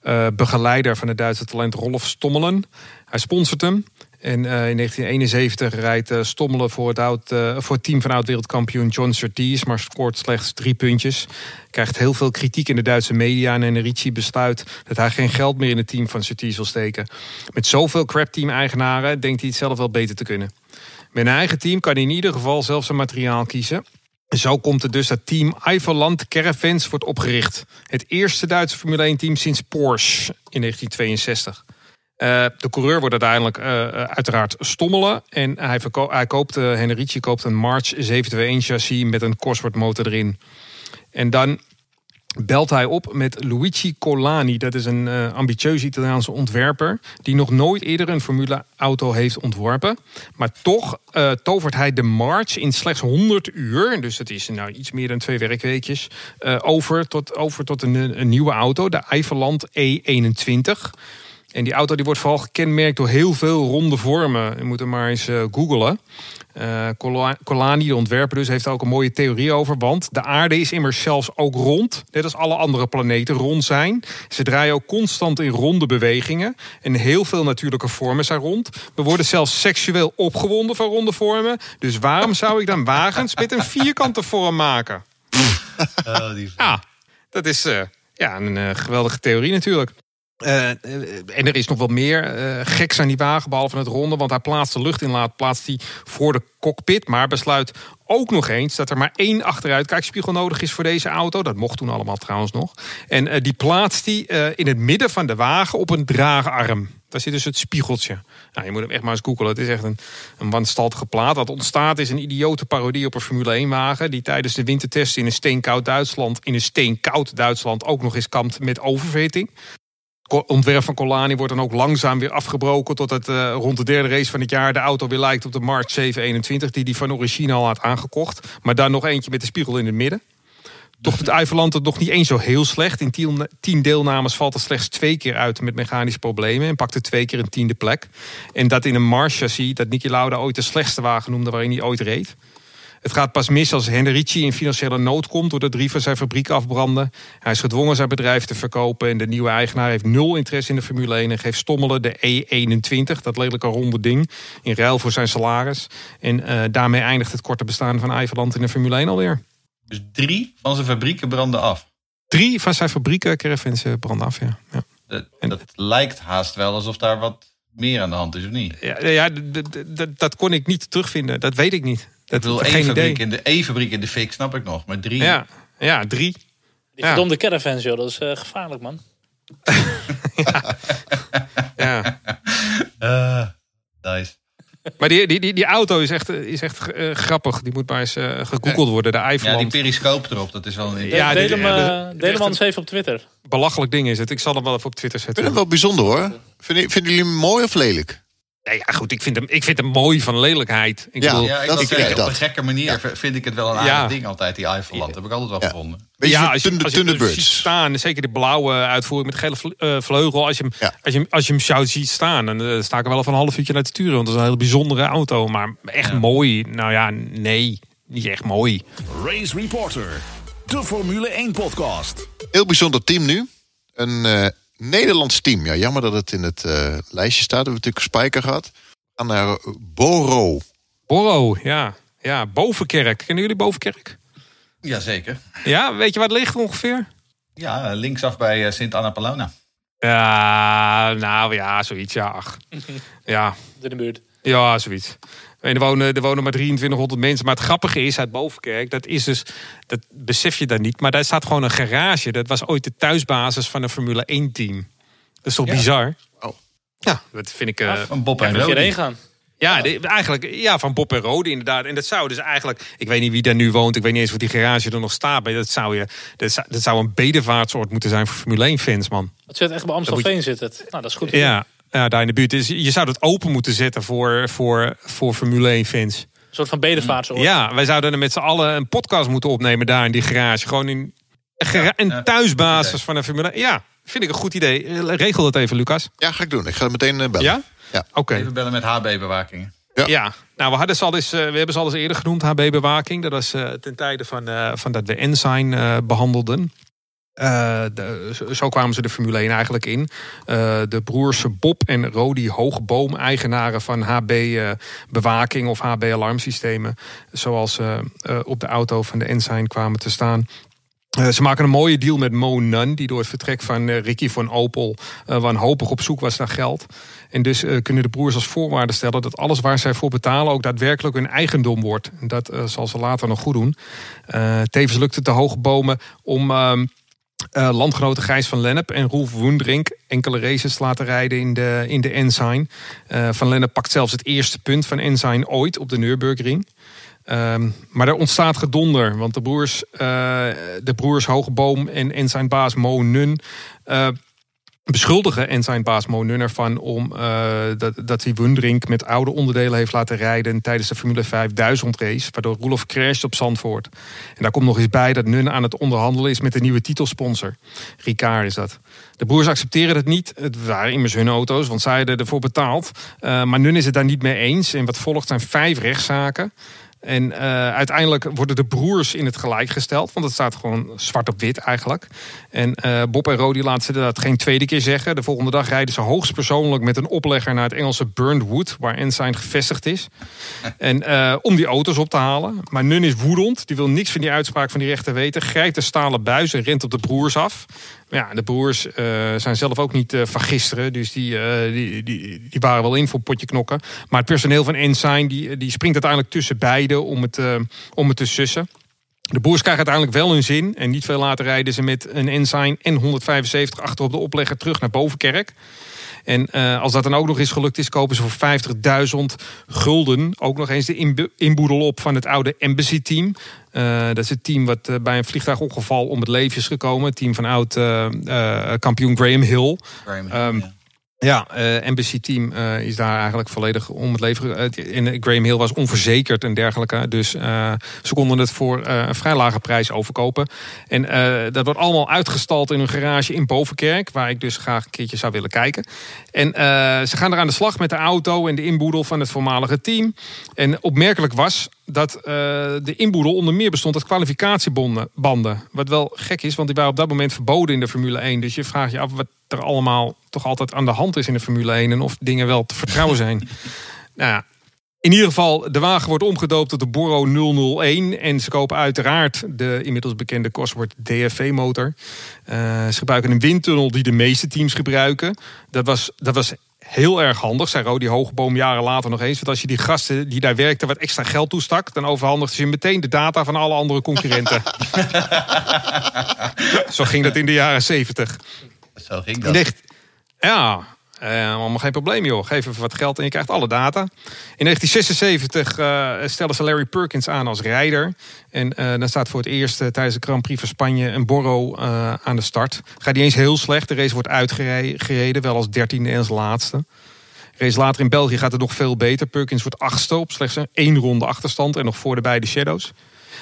eh, begeleider van het Duitse talent Rolf Stommelen. Hij sponsort hem. En eh, in 1971 rijdt eh, Stommelen voor het, oud, eh, voor team van oud-wereldkampioen John Surtees, maar scoort slechts drie puntjes. Krijgt heel veel kritiek in de Duitse media en Henrici besluit dat hij geen geld meer in het team van Surtees wil steken. Met zoveel crap-team-eigenaren denkt hij het zelf wel beter te kunnen. Met een eigen team kan hij in ieder geval zelf zijn materiaal kiezen. En Zo komt het dus dat team Eifelland Caravans wordt opgericht. Het eerste Duitse Formule 1 team sinds Porsche in 1962. Uh, de coureur wordt uiteindelijk uh, uiteraard stommelen. En hij, hij koopt, uh, Henrici koopt een March 721 chassis met een Cosworth motor erin. En dan belt hij op met Luigi Colani. Dat is een uh, ambitieuze Italiaanse ontwerper... die nog nooit eerder een Formule-auto heeft ontworpen. Maar toch uh, tovert hij de March in slechts 100 uur... dus dat is nou iets meer dan twee werkweekjes... Over tot, over tot een, nieuwe auto, de Eifeland E21... En die auto die wordt vooral gekenmerkt door heel veel ronde vormen. Je moet hem maar eens uh, googlen. Uh, Colani, de ontwerper dus, heeft ook een mooie theorie over. Want de aarde is immers zelfs ook rond. Net als alle andere planeten rond zijn. Ze draaien ook constant in ronde bewegingen. En heel veel natuurlijke vormen zijn rond. We worden zelfs seksueel opgewonden van ronde vormen. Dus waarom zou ik dan wagens met een vierkante vorm maken? [laughs] Oh, die... Ja, dat is uh, ja, een uh, geweldige theorie natuurlijk. Uh, en er is nog wat meer uh, geks aan die wagen, behalve het ronde. Want hij plaatst de luchtinlaat plaatst hij voor de cockpit. Maar besluit ook nog eens dat er maar één achteruitkijkspiegel nodig is voor deze auto. Dat mocht toen allemaal trouwens nog. En uh, die plaatst hij in het midden van de wagen op een draagarm. Daar zit dus het spiegeltje. Nou, je moet hem echt maar eens googelen. Het is echt een, een wanstaltige plaat. Wat ontstaat is een idiote parodie op een Formule 1-wagen... die tijdens de wintertest in een steenkoud Duitsland... in een steenkoud Duitsland ook nog eens kampt met oververhitting ontwerp van Colani wordt dan ook langzaam weer afgebroken... totdat uh, rond de derde race van het jaar de auto weer lijkt op de March 721... die die van origine al had aangekocht. Maar dan nog eentje met de spiegel in het midden. Toch het Eifeland het nog niet eens zo heel slecht. In tien, deelnames valt er slechts twee keer uit met mechanische problemen... en pakte twee keer een tiende plek. En dat in een March chassis, dat Niki Lauda ooit de slechtste wagen noemde... waarin hij ooit reed. Het gaat pas mis als Henrici in financiële nood komt doordat drie van zijn fabrieken afbranden. Hij is gedwongen zijn bedrijf te verkopen en de nieuwe eigenaar heeft nul interesse in de Formule 1 en geeft Stommelen de E21, dat lelijke ronde ding, in ruil voor zijn salaris. En uh, daarmee eindigt het korte bestaan van Eiverland in de Formule 1 alweer. Dus drie van zijn fabrieken branden af? Drie van zijn fabrieken, caravans, branden af, ja. ja. Dat, dat lijkt haast wel alsof daar wat meer aan de hand is, of niet? Ja, ja dat kon ik niet terugvinden. Dat weet ik niet. Dat geen één fabriek, in de, één fabriek in de fik snap ik nog, maar drie. Ja, ja drie. Die verdomde caravans, joh, dat is uh, gevaarlijk, man. [laughs] ja. ja. [laughs] Uh, nice. Maar die, die, die, die auto is echt, is echt uh, grappig. Die moet maar eens uh, gegoogeld worden. De Eifeland. Ja, die periscoop erop, dat is wel een... Ja, deel, hem, uh, deel hem anders even op Twitter. Belachelijk ding is het. Ik zal hem wel even op Twitter zetten. Ik vind het wel bijzonder hoor. Vinden, vinden jullie hem mooi of lelijk? Nee, ja, goed, ik vind, hem, ik vind hem mooi van lelijkheid. Ik Ja, bedoel, Ja, ik dat dat vind ik op dat. een gekke manier vind ik het wel een aardig Ja. ding altijd, die Eifelland. heb ik altijd wel Ja. gevonden. Ja, als je, als je hem ziet Thunderbirds. staan, zeker de blauwe uitvoering met gele eh, vleugel. Als je, hem, Ja. als, je, hem- als je hem zou ziet staan, dan eh, sta ik er wel even een half uurtje naar te sturen. Want dat is een hele bijzondere auto. Maar echt mooi, nou ja, nee, niet echt mooi. Race Reporter, de Formule 1 podcast. Heel bijzonder team nu. Een eh, Nederlands team. Ja, jammer dat het in het eh, lijstje staat. We hebben natuurlijk Spijker gehad. We gaan naar Boro. Borro, ja. Ja, Bovenkerk. Kennen jullie Bovenkerk? Jazeker. Ja, weet je waar het ligt ongeveer? Ja, linksaf bij eh, Sint Anna Palona. Ja, nou ja, zoiets, ja. Ach. [laughs] Ja, In de buurt. Ja, zoiets. En er wonen, er wonen maar 2300 mensen. Maar het grappige is, uit Bovenkerk, dat is dus, dat besef je dan niet. Maar daar staat gewoon een garage. Dat was ooit de thuisbasis van een Formule 1 team. Dat is toch Ja. bizar? Oh. Ja, dat vind ik. eh, Van Bob Ja, en Rodi. erheen gaan. ja, de- eigenlijk ja, van Bob en Rode inderdaad. En dat zou dus eigenlijk, ik weet niet wie daar nu woont, ik weet niet eens of die garage er nog staat. Maar dat zou, je, dat zou, dat zou een bedevaartsoord moeten zijn voor Formule 1 fans, man. Het zit echt bij Amstelveen zit het. Nou, dat is goed. Ja, ja, daar in de buurt. Dus je zou het open moeten zetten voor, voor, voor Formule 1 fans. Een soort van bedevaartsoord. Ja, wij zouden er met z'n allen een podcast moeten opnemen daar in die garage. Gewoon in een, gera- een ja, thuisbasis van een Formule 1. Ja, vind ik een goed idee. Regel dat even, Lucas. Ja, ga ik doen. Ik ga meteen eh, bellen. Ja? Ja. Oké. Even bellen met HB-bewakingen. Ja. Ja, nou, we, hadden ze al eens, eh, we hebben ze al eens eerder genoemd, HB-bewaking. Dat was eh, ten tijde van, eh, van dat we Ensign eh, behandelden. Eh, zo- kwamen ze de Formule 1 eigenlijk in. Eh, de broers Bob en Rodi Hoogboom, eigenaren van HB-bewaking of HB-alarmsystemen. Zoals eh, eh, op de auto van de Ensign kwamen te staan. Eh, ze maken een mooie deal met Mo Nunn, die door het vertrek van eh, Ricky van Opel eh, wanhopig op zoek was naar geld. En dus eh, kunnen de broers als voorwaarde stellen dat alles waar zij voor betalen ook daadwerkelijk hun eigendom wordt. En dat eh, zal ze later nog goed doen. Eh, tevens lukt het de hoge bomen om. Uh, landgenoten Gijs van Lennep en Roelf Woendrink enkele races laten rijden in de, in de Ensign. Uh, van Lennep pakt zelfs het eerste punt van Ensign ooit op de Nürburgring. Um, maar er ontstaat gedonder, want de broers, uh, de broers en, en zijn baas Mo Nun beschuldigen en zijn baas Mo Nun ervan om uh, dat, dat hij Wundrink met oude onderdelen heeft laten rijden tijdens de Formule 5000 race, waardoor Roelof crasht op Zandvoort. En daar komt nog eens bij dat Nun aan het onderhandelen is met de nieuwe titelsponsor. Ricard is dat. De broers accepteren het niet. Het waren immers hun auto's, want zij hadden ervoor betaald. Uh, maar Nun is het daar niet mee eens. En wat volgt zijn vijf rechtszaken. En uh, uiteindelijk worden de broers in het gelijk gesteld. Want het staat gewoon zwart op wit eigenlijk. En uh, Bob en Rodi laten ze dat geen tweede keer zeggen. De volgende dag rijden ze hoogstpersoonlijk met een oplegger naar het Engelse Burnwood. Waar Ensign gevestigd is. [laughs] En uh, om die auto's op te halen. Maar Nun is woedend. Die wil niks van die uitspraak van die rechter weten. Grijpt de stalen buis en rent op de broers af. Ja, de broers uh, zijn zelf ook niet uh, van gisteren. Dus die, uh, die, die, die, waren wel in voor potje knokken. Maar het personeel van Ensign die, die springt uiteindelijk tussen beiden om het, om het te sussen. De boers krijgen uiteindelijk wel hun zin. En niet veel later rijden ze met een Ensign en 175 achter op de oplegger terug naar Bovenkerk. En uh, als dat dan ook nog eens gelukt is, kopen ze voor 50.000 gulden ook nog eens de inboedel op van het oude Embassy team. Uh, dat is het team wat uh, bij een vliegtuigongeval om het leven is gekomen. Het team van oud kampioen Graham Hill. Graham Hill um, ja. Ja, uh, NBC team uh, is daar eigenlijk volledig om het leven. En Graham Hill was onverzekerd en dergelijke. Dus uh, ze konden het voor een vrij lage prijs overkopen. En dat wordt allemaal uitgestald in een garage in Bovenkerk. Waar ik dus graag een keertje zou willen kijken. En ze gaan er aan de slag met de auto en de inboedel van het voormalige team. En opmerkelijk was dat uh, de inboedel onder meer bestond uit kwalificatiebanden. Wat wel gek is, want die waren op dat moment verboden in de Formule 1. Dus je vraagt je af wat er allemaal toch altijd aan de hand is in de Formule 1 en of dingen wel te vertrouwen zijn. [laughs] nou ja, in ieder geval, de wagen wordt omgedoopt tot de Borro 001. En ze kopen uiteraard de inmiddels bekende Cosworth DFV-motor. Uh, ze gebruiken een windtunnel die de meeste teams gebruiken. Dat was, dat was heel erg handig, zei Rodi Hoogboom jaren later nog eens. Want als je die gasten die daar werkten wat extra geld toestak... dan overhandigden ze meteen de data van alle andere concurrenten. [laughs] Zo ging dat in de jaren zeventig. Zo ging dat. Ja, uh, allemaal geen probleem joh. Geef even wat geld en je krijgt alle data. In 1976 uh, stellen ze Larry Perkins aan als rijder. En uh, dan staat voor het eerst tijdens de Grand Prix van Spanje een Borro aan de start. Gaat niet eens heel slecht. De race wordt uitgereden, wel als dertiende en als laatste. Race later in België gaat het nog veel beter. Perkins wordt achtste op slechts een één ronde achterstand en nog voor de beide Shadows.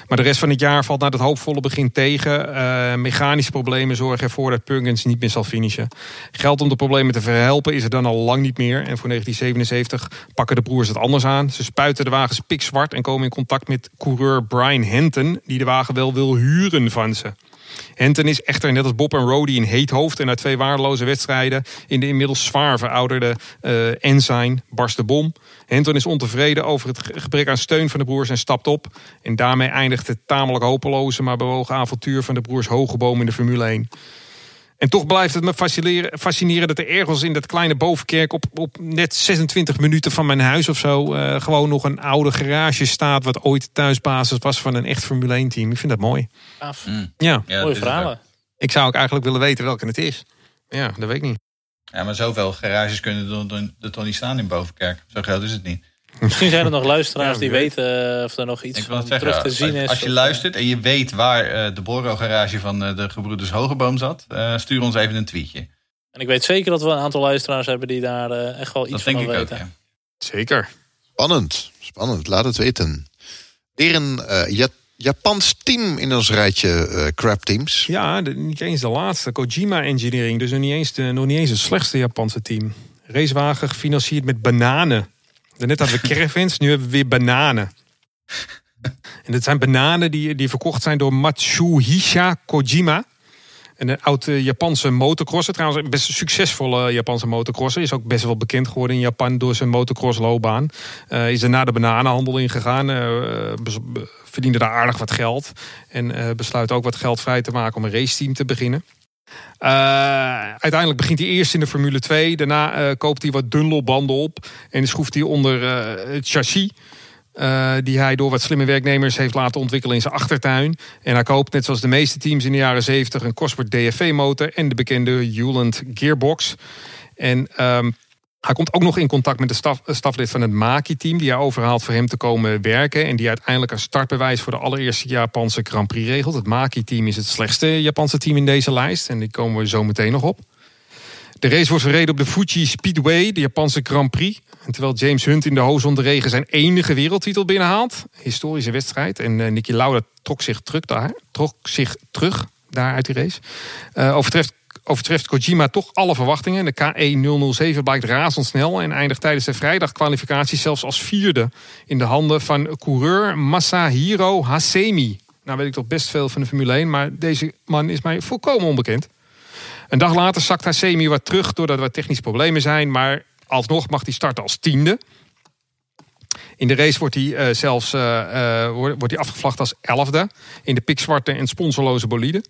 Maar de rest van het jaar valt naar het hoopvolle begin tegen. Uh, mechanische problemen zorgen ervoor dat Perkins niet meer zal finishen. Geld om de problemen te verhelpen is er dan al lang niet meer. En voor 1977 pakken de broers het anders aan. Ze spuiten de wagens pikzwart en komen in contact met coureur Brian Henton... die de wagen wel wil huren van ze. Henton is echter net als Bob en Rody een heet hoofd. En na twee waardeloze wedstrijden in de inmiddels zwaar verouderde uh, Ensign barst de bom. Henton is ontevreden over het gebrek aan steun van de broers en stapt op. En daarmee eindigt het tamelijk hopeloze maar bewogen avontuur van de broers Hogeboom in de Formule 1. En toch blijft het me fascineren, fascineren dat er ergens in dat kleine bovenkerk op, op net 26 minuten van mijn huis of zo uh, gewoon nog een oude garage staat. Wat ooit thuisbasis was van een echt Formule 1 team. Ik vind dat mooi. Af. Mm. Ja. Ja, Mooie verhalen. Ik zou ook eigenlijk willen weten welke het is. Ja, dat weet ik niet. Ja, maar zoveel garages kunnen er, er toch niet staan in Bovenkerk. Zo groot is het niet. Misschien zijn er nog luisteraars Ja, die weten uh, of er nog iets van zeggen, terug te zien is. als je Of, luistert en je weet waar eh, de Borro-garage van eh, de gebroeders Hogeboom zat, eh, stuur ons even een tweetje. En ik weet zeker dat we een aantal luisteraars hebben die daar eh, echt wel iets Dat van denk ik ook. Ja. Zeker. Spannend, spannend. Laat het weten. Weer een eh, Ja- Japans team in ons rijtje eh crap teams. Ja, de- niet eens de laatste. Kojima Engineering. Dus nog niet eens, de, nog niet eens het slechtste Japanse team. Racewagen gefinancierd met bananen. Daarnet hadden we [laughs] caravans, nu hebben we weer bananen. En dit zijn bananen die, die verkocht zijn door Matsuhisa Kojima. Een oude Japanse motocrosser. Trouwens, een best succesvolle Japanse motocrosser. Is ook best wel bekend geworden in Japan door zijn motocrossloopbaan. Eh is er na de bananenhandel ingegaan. eh be- verdiende daar aardig wat geld. En eh, besluit ook wat geld vrij te maken om een raceteam te beginnen. Eh, uiteindelijk begint hij eerst in de Formule 2. Daarna eh, koopt hij wat Dunlop banden op. En schroeft hij onder eh, het chassis. die hij door wat slimme werknemers heeft laten ontwikkelen in zijn achtertuin. En hij koopt, net zoals de meeste teams in de jaren 70, een Cosworth DFV-motor en de bekende Hewland Gearbox. En ehm, hij komt ook nog in contact met de staf, eh, staflid van het Maki-team, die hij overhaalt voor hem te komen werken. En die uiteindelijk een startbewijs voor de allereerste Japanse Grand Prix regelt. Het Maki-team is het slechtste Japanse team in deze lijst. En die komen we zo meteen nog op. De race wordt verreden op de Fuji Speedway, de Japanse Grand Prix. Terwijl James Hunt in de hoge regen zijn enige wereldtitel binnenhaalt. Historische wedstrijd. En uh, Nicky Lauda trok zich terug daar, trok zich terug daar uit die race. Uh, overtreft, overtreft Kojima toch alle verwachtingen. De KE 007 blijkt razendsnel en eindigt tijdens de vrijdagkwalificatie zelfs als vierde in de handen van coureur Masahiro Hasemi. Nou weet ik toch best veel van de Formule 1, maar deze man is mij volkomen onbekend. Een dag later zakt Hasemi wat terug doordat er wat technische problemen zijn, maar alsnog mag hij starten als tiende. In de race wordt hij uh, zelfs uh, uh, wordt hij afgevlacht als elfde. In de pikzwarte en sponsorloze bolide.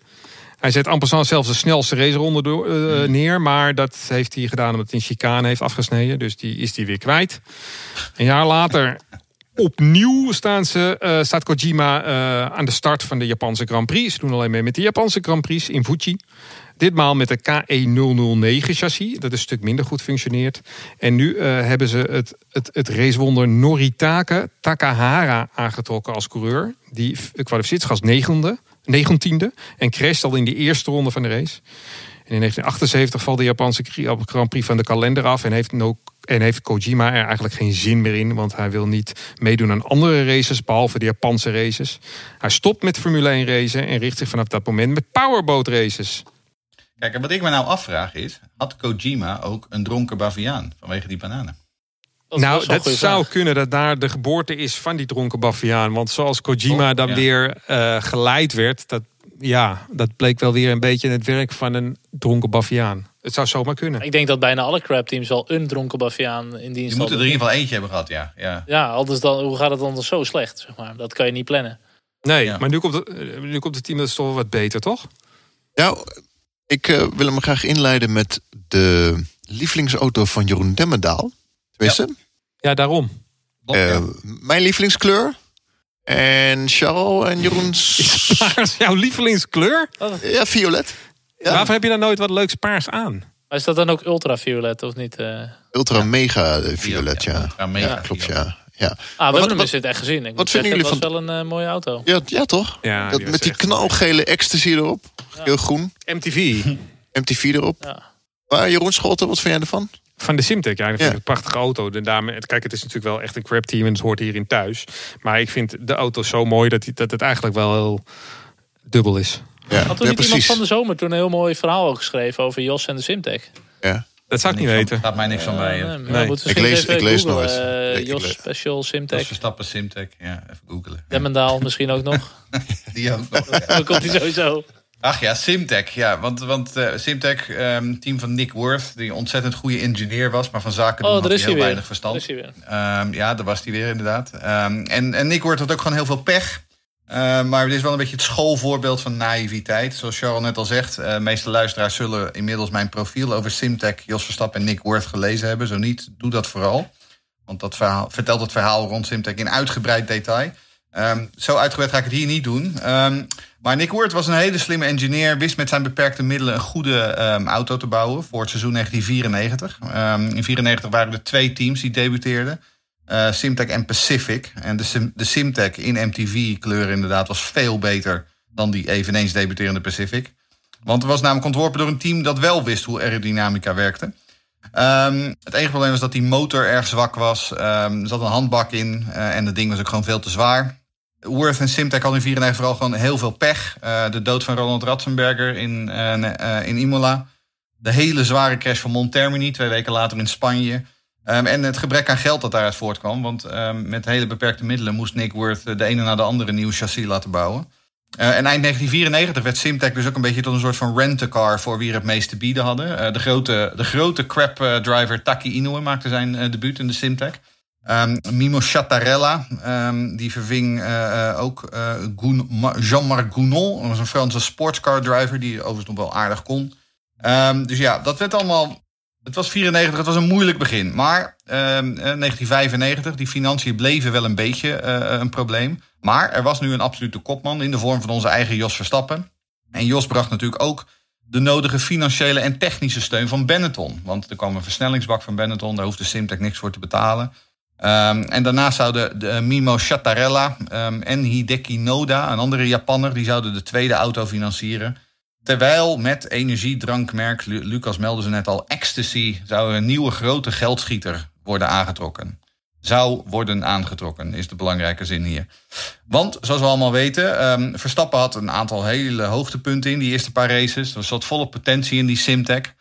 Hij zet amper zelfs de snelste raceronde door, neer. Maar dat heeft hij gedaan omdat hij een chicane heeft afgesneden. Dus die is hij weer kwijt. Een jaar later opnieuw staan ze, staat Kojima aan de start van de Japanse Grand Prix. Ze doen alleen mee met de Japanse Grand Prix in Fuji. Ditmaal met de KE009 chassis, dat een stuk minder goed functioneert. En nu uh, hebben ze het, het, het racewonder Noritake Takahara aangetrokken als coureur. Die kwalificeert zich als negende, negentiende en crasht al in de eerste ronde van de race. En in 1978 valt de Japanse Grand Prix van de kalender af en heeft, no, en heeft Kojima er eigenlijk geen zin meer in, want hij wil niet meedoen aan andere races, behalve de Japanse races. Hij stopt met Formule 1 racen en richt zich vanaf dat moment met powerboat races. Kijk, en wat ik me nou afvraag is, had Kojima ook een dronken baviaan vanwege die bananen? Dat nou, dat zou kunnen dat daar de geboorte is van die dronken baviaan. Want zoals Kojima oh, dan ja. weer uh, geleid werd, dat, ja, dat bleek wel weer een beetje het werk van een dronken baviaan. Het zou zomaar kunnen. Ik denk dat bijna alle crap teams wel een dronken baviaan in dienst Die moeten er in ieder geval eentje hebben gehad, ja. Ja, ja anders dan, hoe gaat het dan zo slecht? Zeg maar? Dat kan je niet plannen. Nee, ja. maar nu komt, het, nu komt het team dat is toch wat beter, toch? Ja, ik uh, wil hem graag inleiden met de lievelingsauto van Jeroen Demmendaal. Tenminste. Ja, ja daarom. Uh, mijn lievelingskleur. En Charles en Jeroen's... [laughs] Is paars jouw lievelingskleur? Ja, violet. Ja. Waarvoor heb je dan nooit wat leuks paars aan? Maar is dat dan ook ultraviolet of niet? Uh... Ultra mega violet, ja. Ultra mega, klopt, ja. Ja. Ah, we hebben hem dus echt gezien. Ik wat vinden jullie van? Het was wel een uh, mooie auto. Ja, ja toch? Ja, dat, met die knalgele ecstasy erop. Ja. Heel groen. MTV. MTV erop. Ja. Maar Jeroen Scholten, wat vind jij ervan? Van de Simtek, ja, dat vind ik een prachtige auto. De dame, kijk, het is natuurlijk wel echt een crap team en het hoort hierin thuis. Maar ik vind de auto zo mooi dat, dat het eigenlijk wel heel dubbel is. Ja, Had toen niet iemand van de zomer toen een heel mooi verhaal ook geschreven over Jos en de Simtek? Ja. Dat zou ik niet weten. Gaat mij niks van bij. Uh, nee, nee. Ik lees, ik lees nooit. Uh, Jos Special Simtech. Jos Verstappen Simtech. Ja, even googelen. Demmendaal [laughs] misschien ook nog. Die ook nog. [laughs] Dan komt hij sowieso. Ach ja, Simtech. Ja, want, want uh, Simtech, um, team van Nick Worth, die een ontzettend goede engineer was, maar van zaken oh, had hij heel weer. weinig verstand. Daar. Um, ja, daar was hij weer inderdaad. Um, en, en Nick Worth had ook gewoon heel veel pech. Uh, maar dit is wel een beetje het schoolvoorbeeld van naïviteit. Zoals Charles net al zegt, uh, de meeste luisteraars zullen inmiddels mijn profiel over Simtech, Jos Verstappen en Nick Worth gelezen hebben. Zo niet, doe dat vooral. Want dat verhaal, vertelt het verhaal rond Simtech in uitgebreid detail. Um, zo uitgebreid ga ik het hier niet doen. Um, maar Nick Worth was een hele slimme engineer. Wist met zijn beperkte middelen een goede um, auto te bouwen voor het seizoen 1994. in 1994 waren er twee teams die debuteerden. Uh, Simtech en Pacific. En de, de Simtech in MTV-kleur inderdaad was veel beter dan die eveneens debuterende Pacific. Want het was namelijk ontworpen door een team dat wel wist hoe aerodynamica werkte. Um, het enige probleem was dat die motor erg zwak was. Er zat een handbak in uh, en het ding was ook gewoon veel te zwaar. Worth en Simtech hadden in 94 vooral gewoon heel veel pech. Uh, de dood van Ronald Ratzenberger in, uh, in Imola. De hele zware crash van Montermini, twee weken later in Spanje. Um, en het gebrek aan geld dat daaruit voortkwam. Want um, met hele beperkte middelen moest Nick Worth de ene na de andere nieuw chassis laten bouwen. En eind 1994 werd Simtech dus ook een beetje tot een soort van rent-a-car voor wie er het meest te bieden hadden. De, grote, de grote crap driver Taki Inoue maakte zijn debuut in de Simtech. Um, Mimo Chattarella, die verving ook Jean-Marc Gounon. Dat was een Franse sportscar driver die overigens nog wel aardig kon. dus ja, dat werd allemaal Het was 94, het was een moeilijk begin. Maar ehm, eh, 1995, die financiën bleven wel een beetje eh, een probleem. Maar er was nu een absolute kopman in de vorm van onze eigen Jos Verstappen. En Jos bracht natuurlijk ook de nodige financiële en technische steun van Benetton. Want er kwam een versnellingsbak van Benetton, daar hoefde Simtek niks voor te betalen. Ehm, en daarnaast zouden de, Mimo Chattarella ehm, en Hideki Noda, een andere Japanner, die zouden de tweede auto financieren. Terwijl met energiedrankmerk, Lu- Lucas meldde ze net al, Ecstasy zou een nieuwe grote geldschieter worden aangetrokken. Zou worden aangetrokken, is de belangrijke zin hier. Want, zoals we allemaal weten, ehm, Verstappen had een aantal hele hoogtepunten in die eerste paar races. Er zat volle potentie in die Simtech.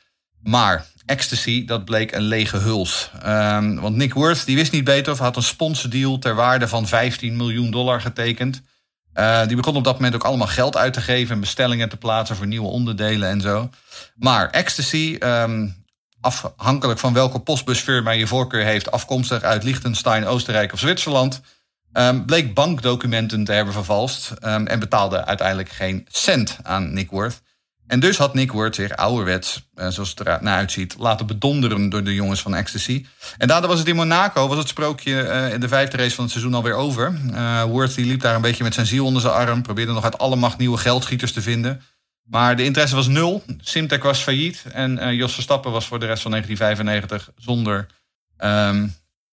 Maar Ecstasy, dat bleek een lege huls. Ehm, want Nick Worth, die wist niet beter of had een sponsordeal ter waarde van 15 miljoen dollar getekend. Eh, die begon op dat moment ook allemaal geld uit te geven en bestellingen te plaatsen voor nieuwe onderdelen en zo. Maar Ecstasy, ehm, afhankelijk van welke postbusfirma je voorkeur heeft, afkomstig uit Liechtenstein, Oostenrijk of Zwitserland, ehm, bleek bankdocumenten te hebben vervalst en betaalde uiteindelijk geen cent aan Nick Worth. En dus had Nick Worth zich ouderwets, eh, zoals het eruit naar uitziet, laten bedonderen door de jongens van Ecstasy. En daardoor was het in Monaco, was het sprookje eh, in de vijfde race van het seizoen alweer over. Eh Worth die liep daar een beetje met zijn ziel onder zijn arm, probeerde nog uit alle macht nieuwe geldschieters te vinden. Maar de interesse was nul. Simtek was failliet. En eh, Jos Verstappen was voor de rest van 1995 zonder, ehm,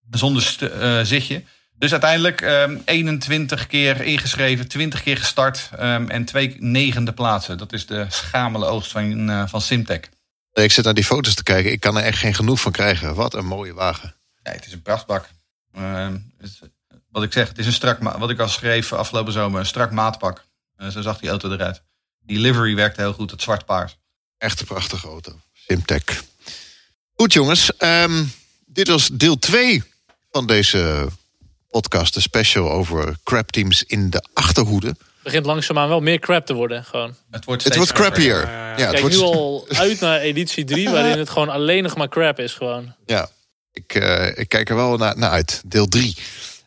zonder eh, zitje. Dus uiteindelijk ehm, 21 keer ingeschreven, 20 keer gestart ehm, en twee negende plaatsen. Dat is de schamele oogst van, eh, van Simtek. Ik zit naar die foto's te kijken. Ik kan er echt geen genoeg van krijgen. Wat een mooie wagen. Ja, het is een prachtbak. Ehm, is- wat ik zeg, het is een strak, wat ik al schreef afgelopen zomer, een strak maatpak. Eh, zo zag die auto eruit. Die livery werkte heel goed, het zwart-paars. Echt een prachtige auto. Simtech. Goed jongens. ehm, dit was deel 2 van deze podcast. Een special over crap teams in de achterhoede. begint langzaamaan wel meer crap te worden. Gewoon. Het wordt, Het wordt crappier. ja, ja. Ja, het Kijk wordt, nu al uit naar editie 3, [laughs] waarin het gewoon alleen nog maar crap is. Gewoon. ja. Ik, eh, ik kijk er wel naar, naar uit. Deel 3.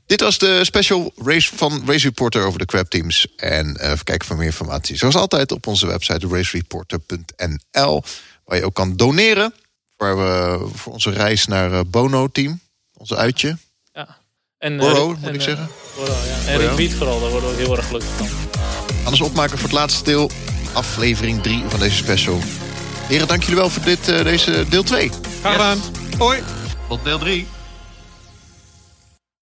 Dit was de special race van Race Reporter over de crap teams. En eh even kijken voor meer informatie. Zoals altijd op onze website racereporter.nl. Waar je ook kan doneren. Waar we voor onze reis naar eh, Bono Team. Onze uitje. Ja. En, Borrow, eh, moet en, ik eh, zeggen. Borrow, ja. En retweet vooral, daar worden we ook heel erg gelukkig van. Anders opmaken voor het laatste deel. Aflevering 3 van deze special. Heren, dank jullie wel voor dit, eh, deze deel 2. Graag gedaan. Hoi. Tot deel 3.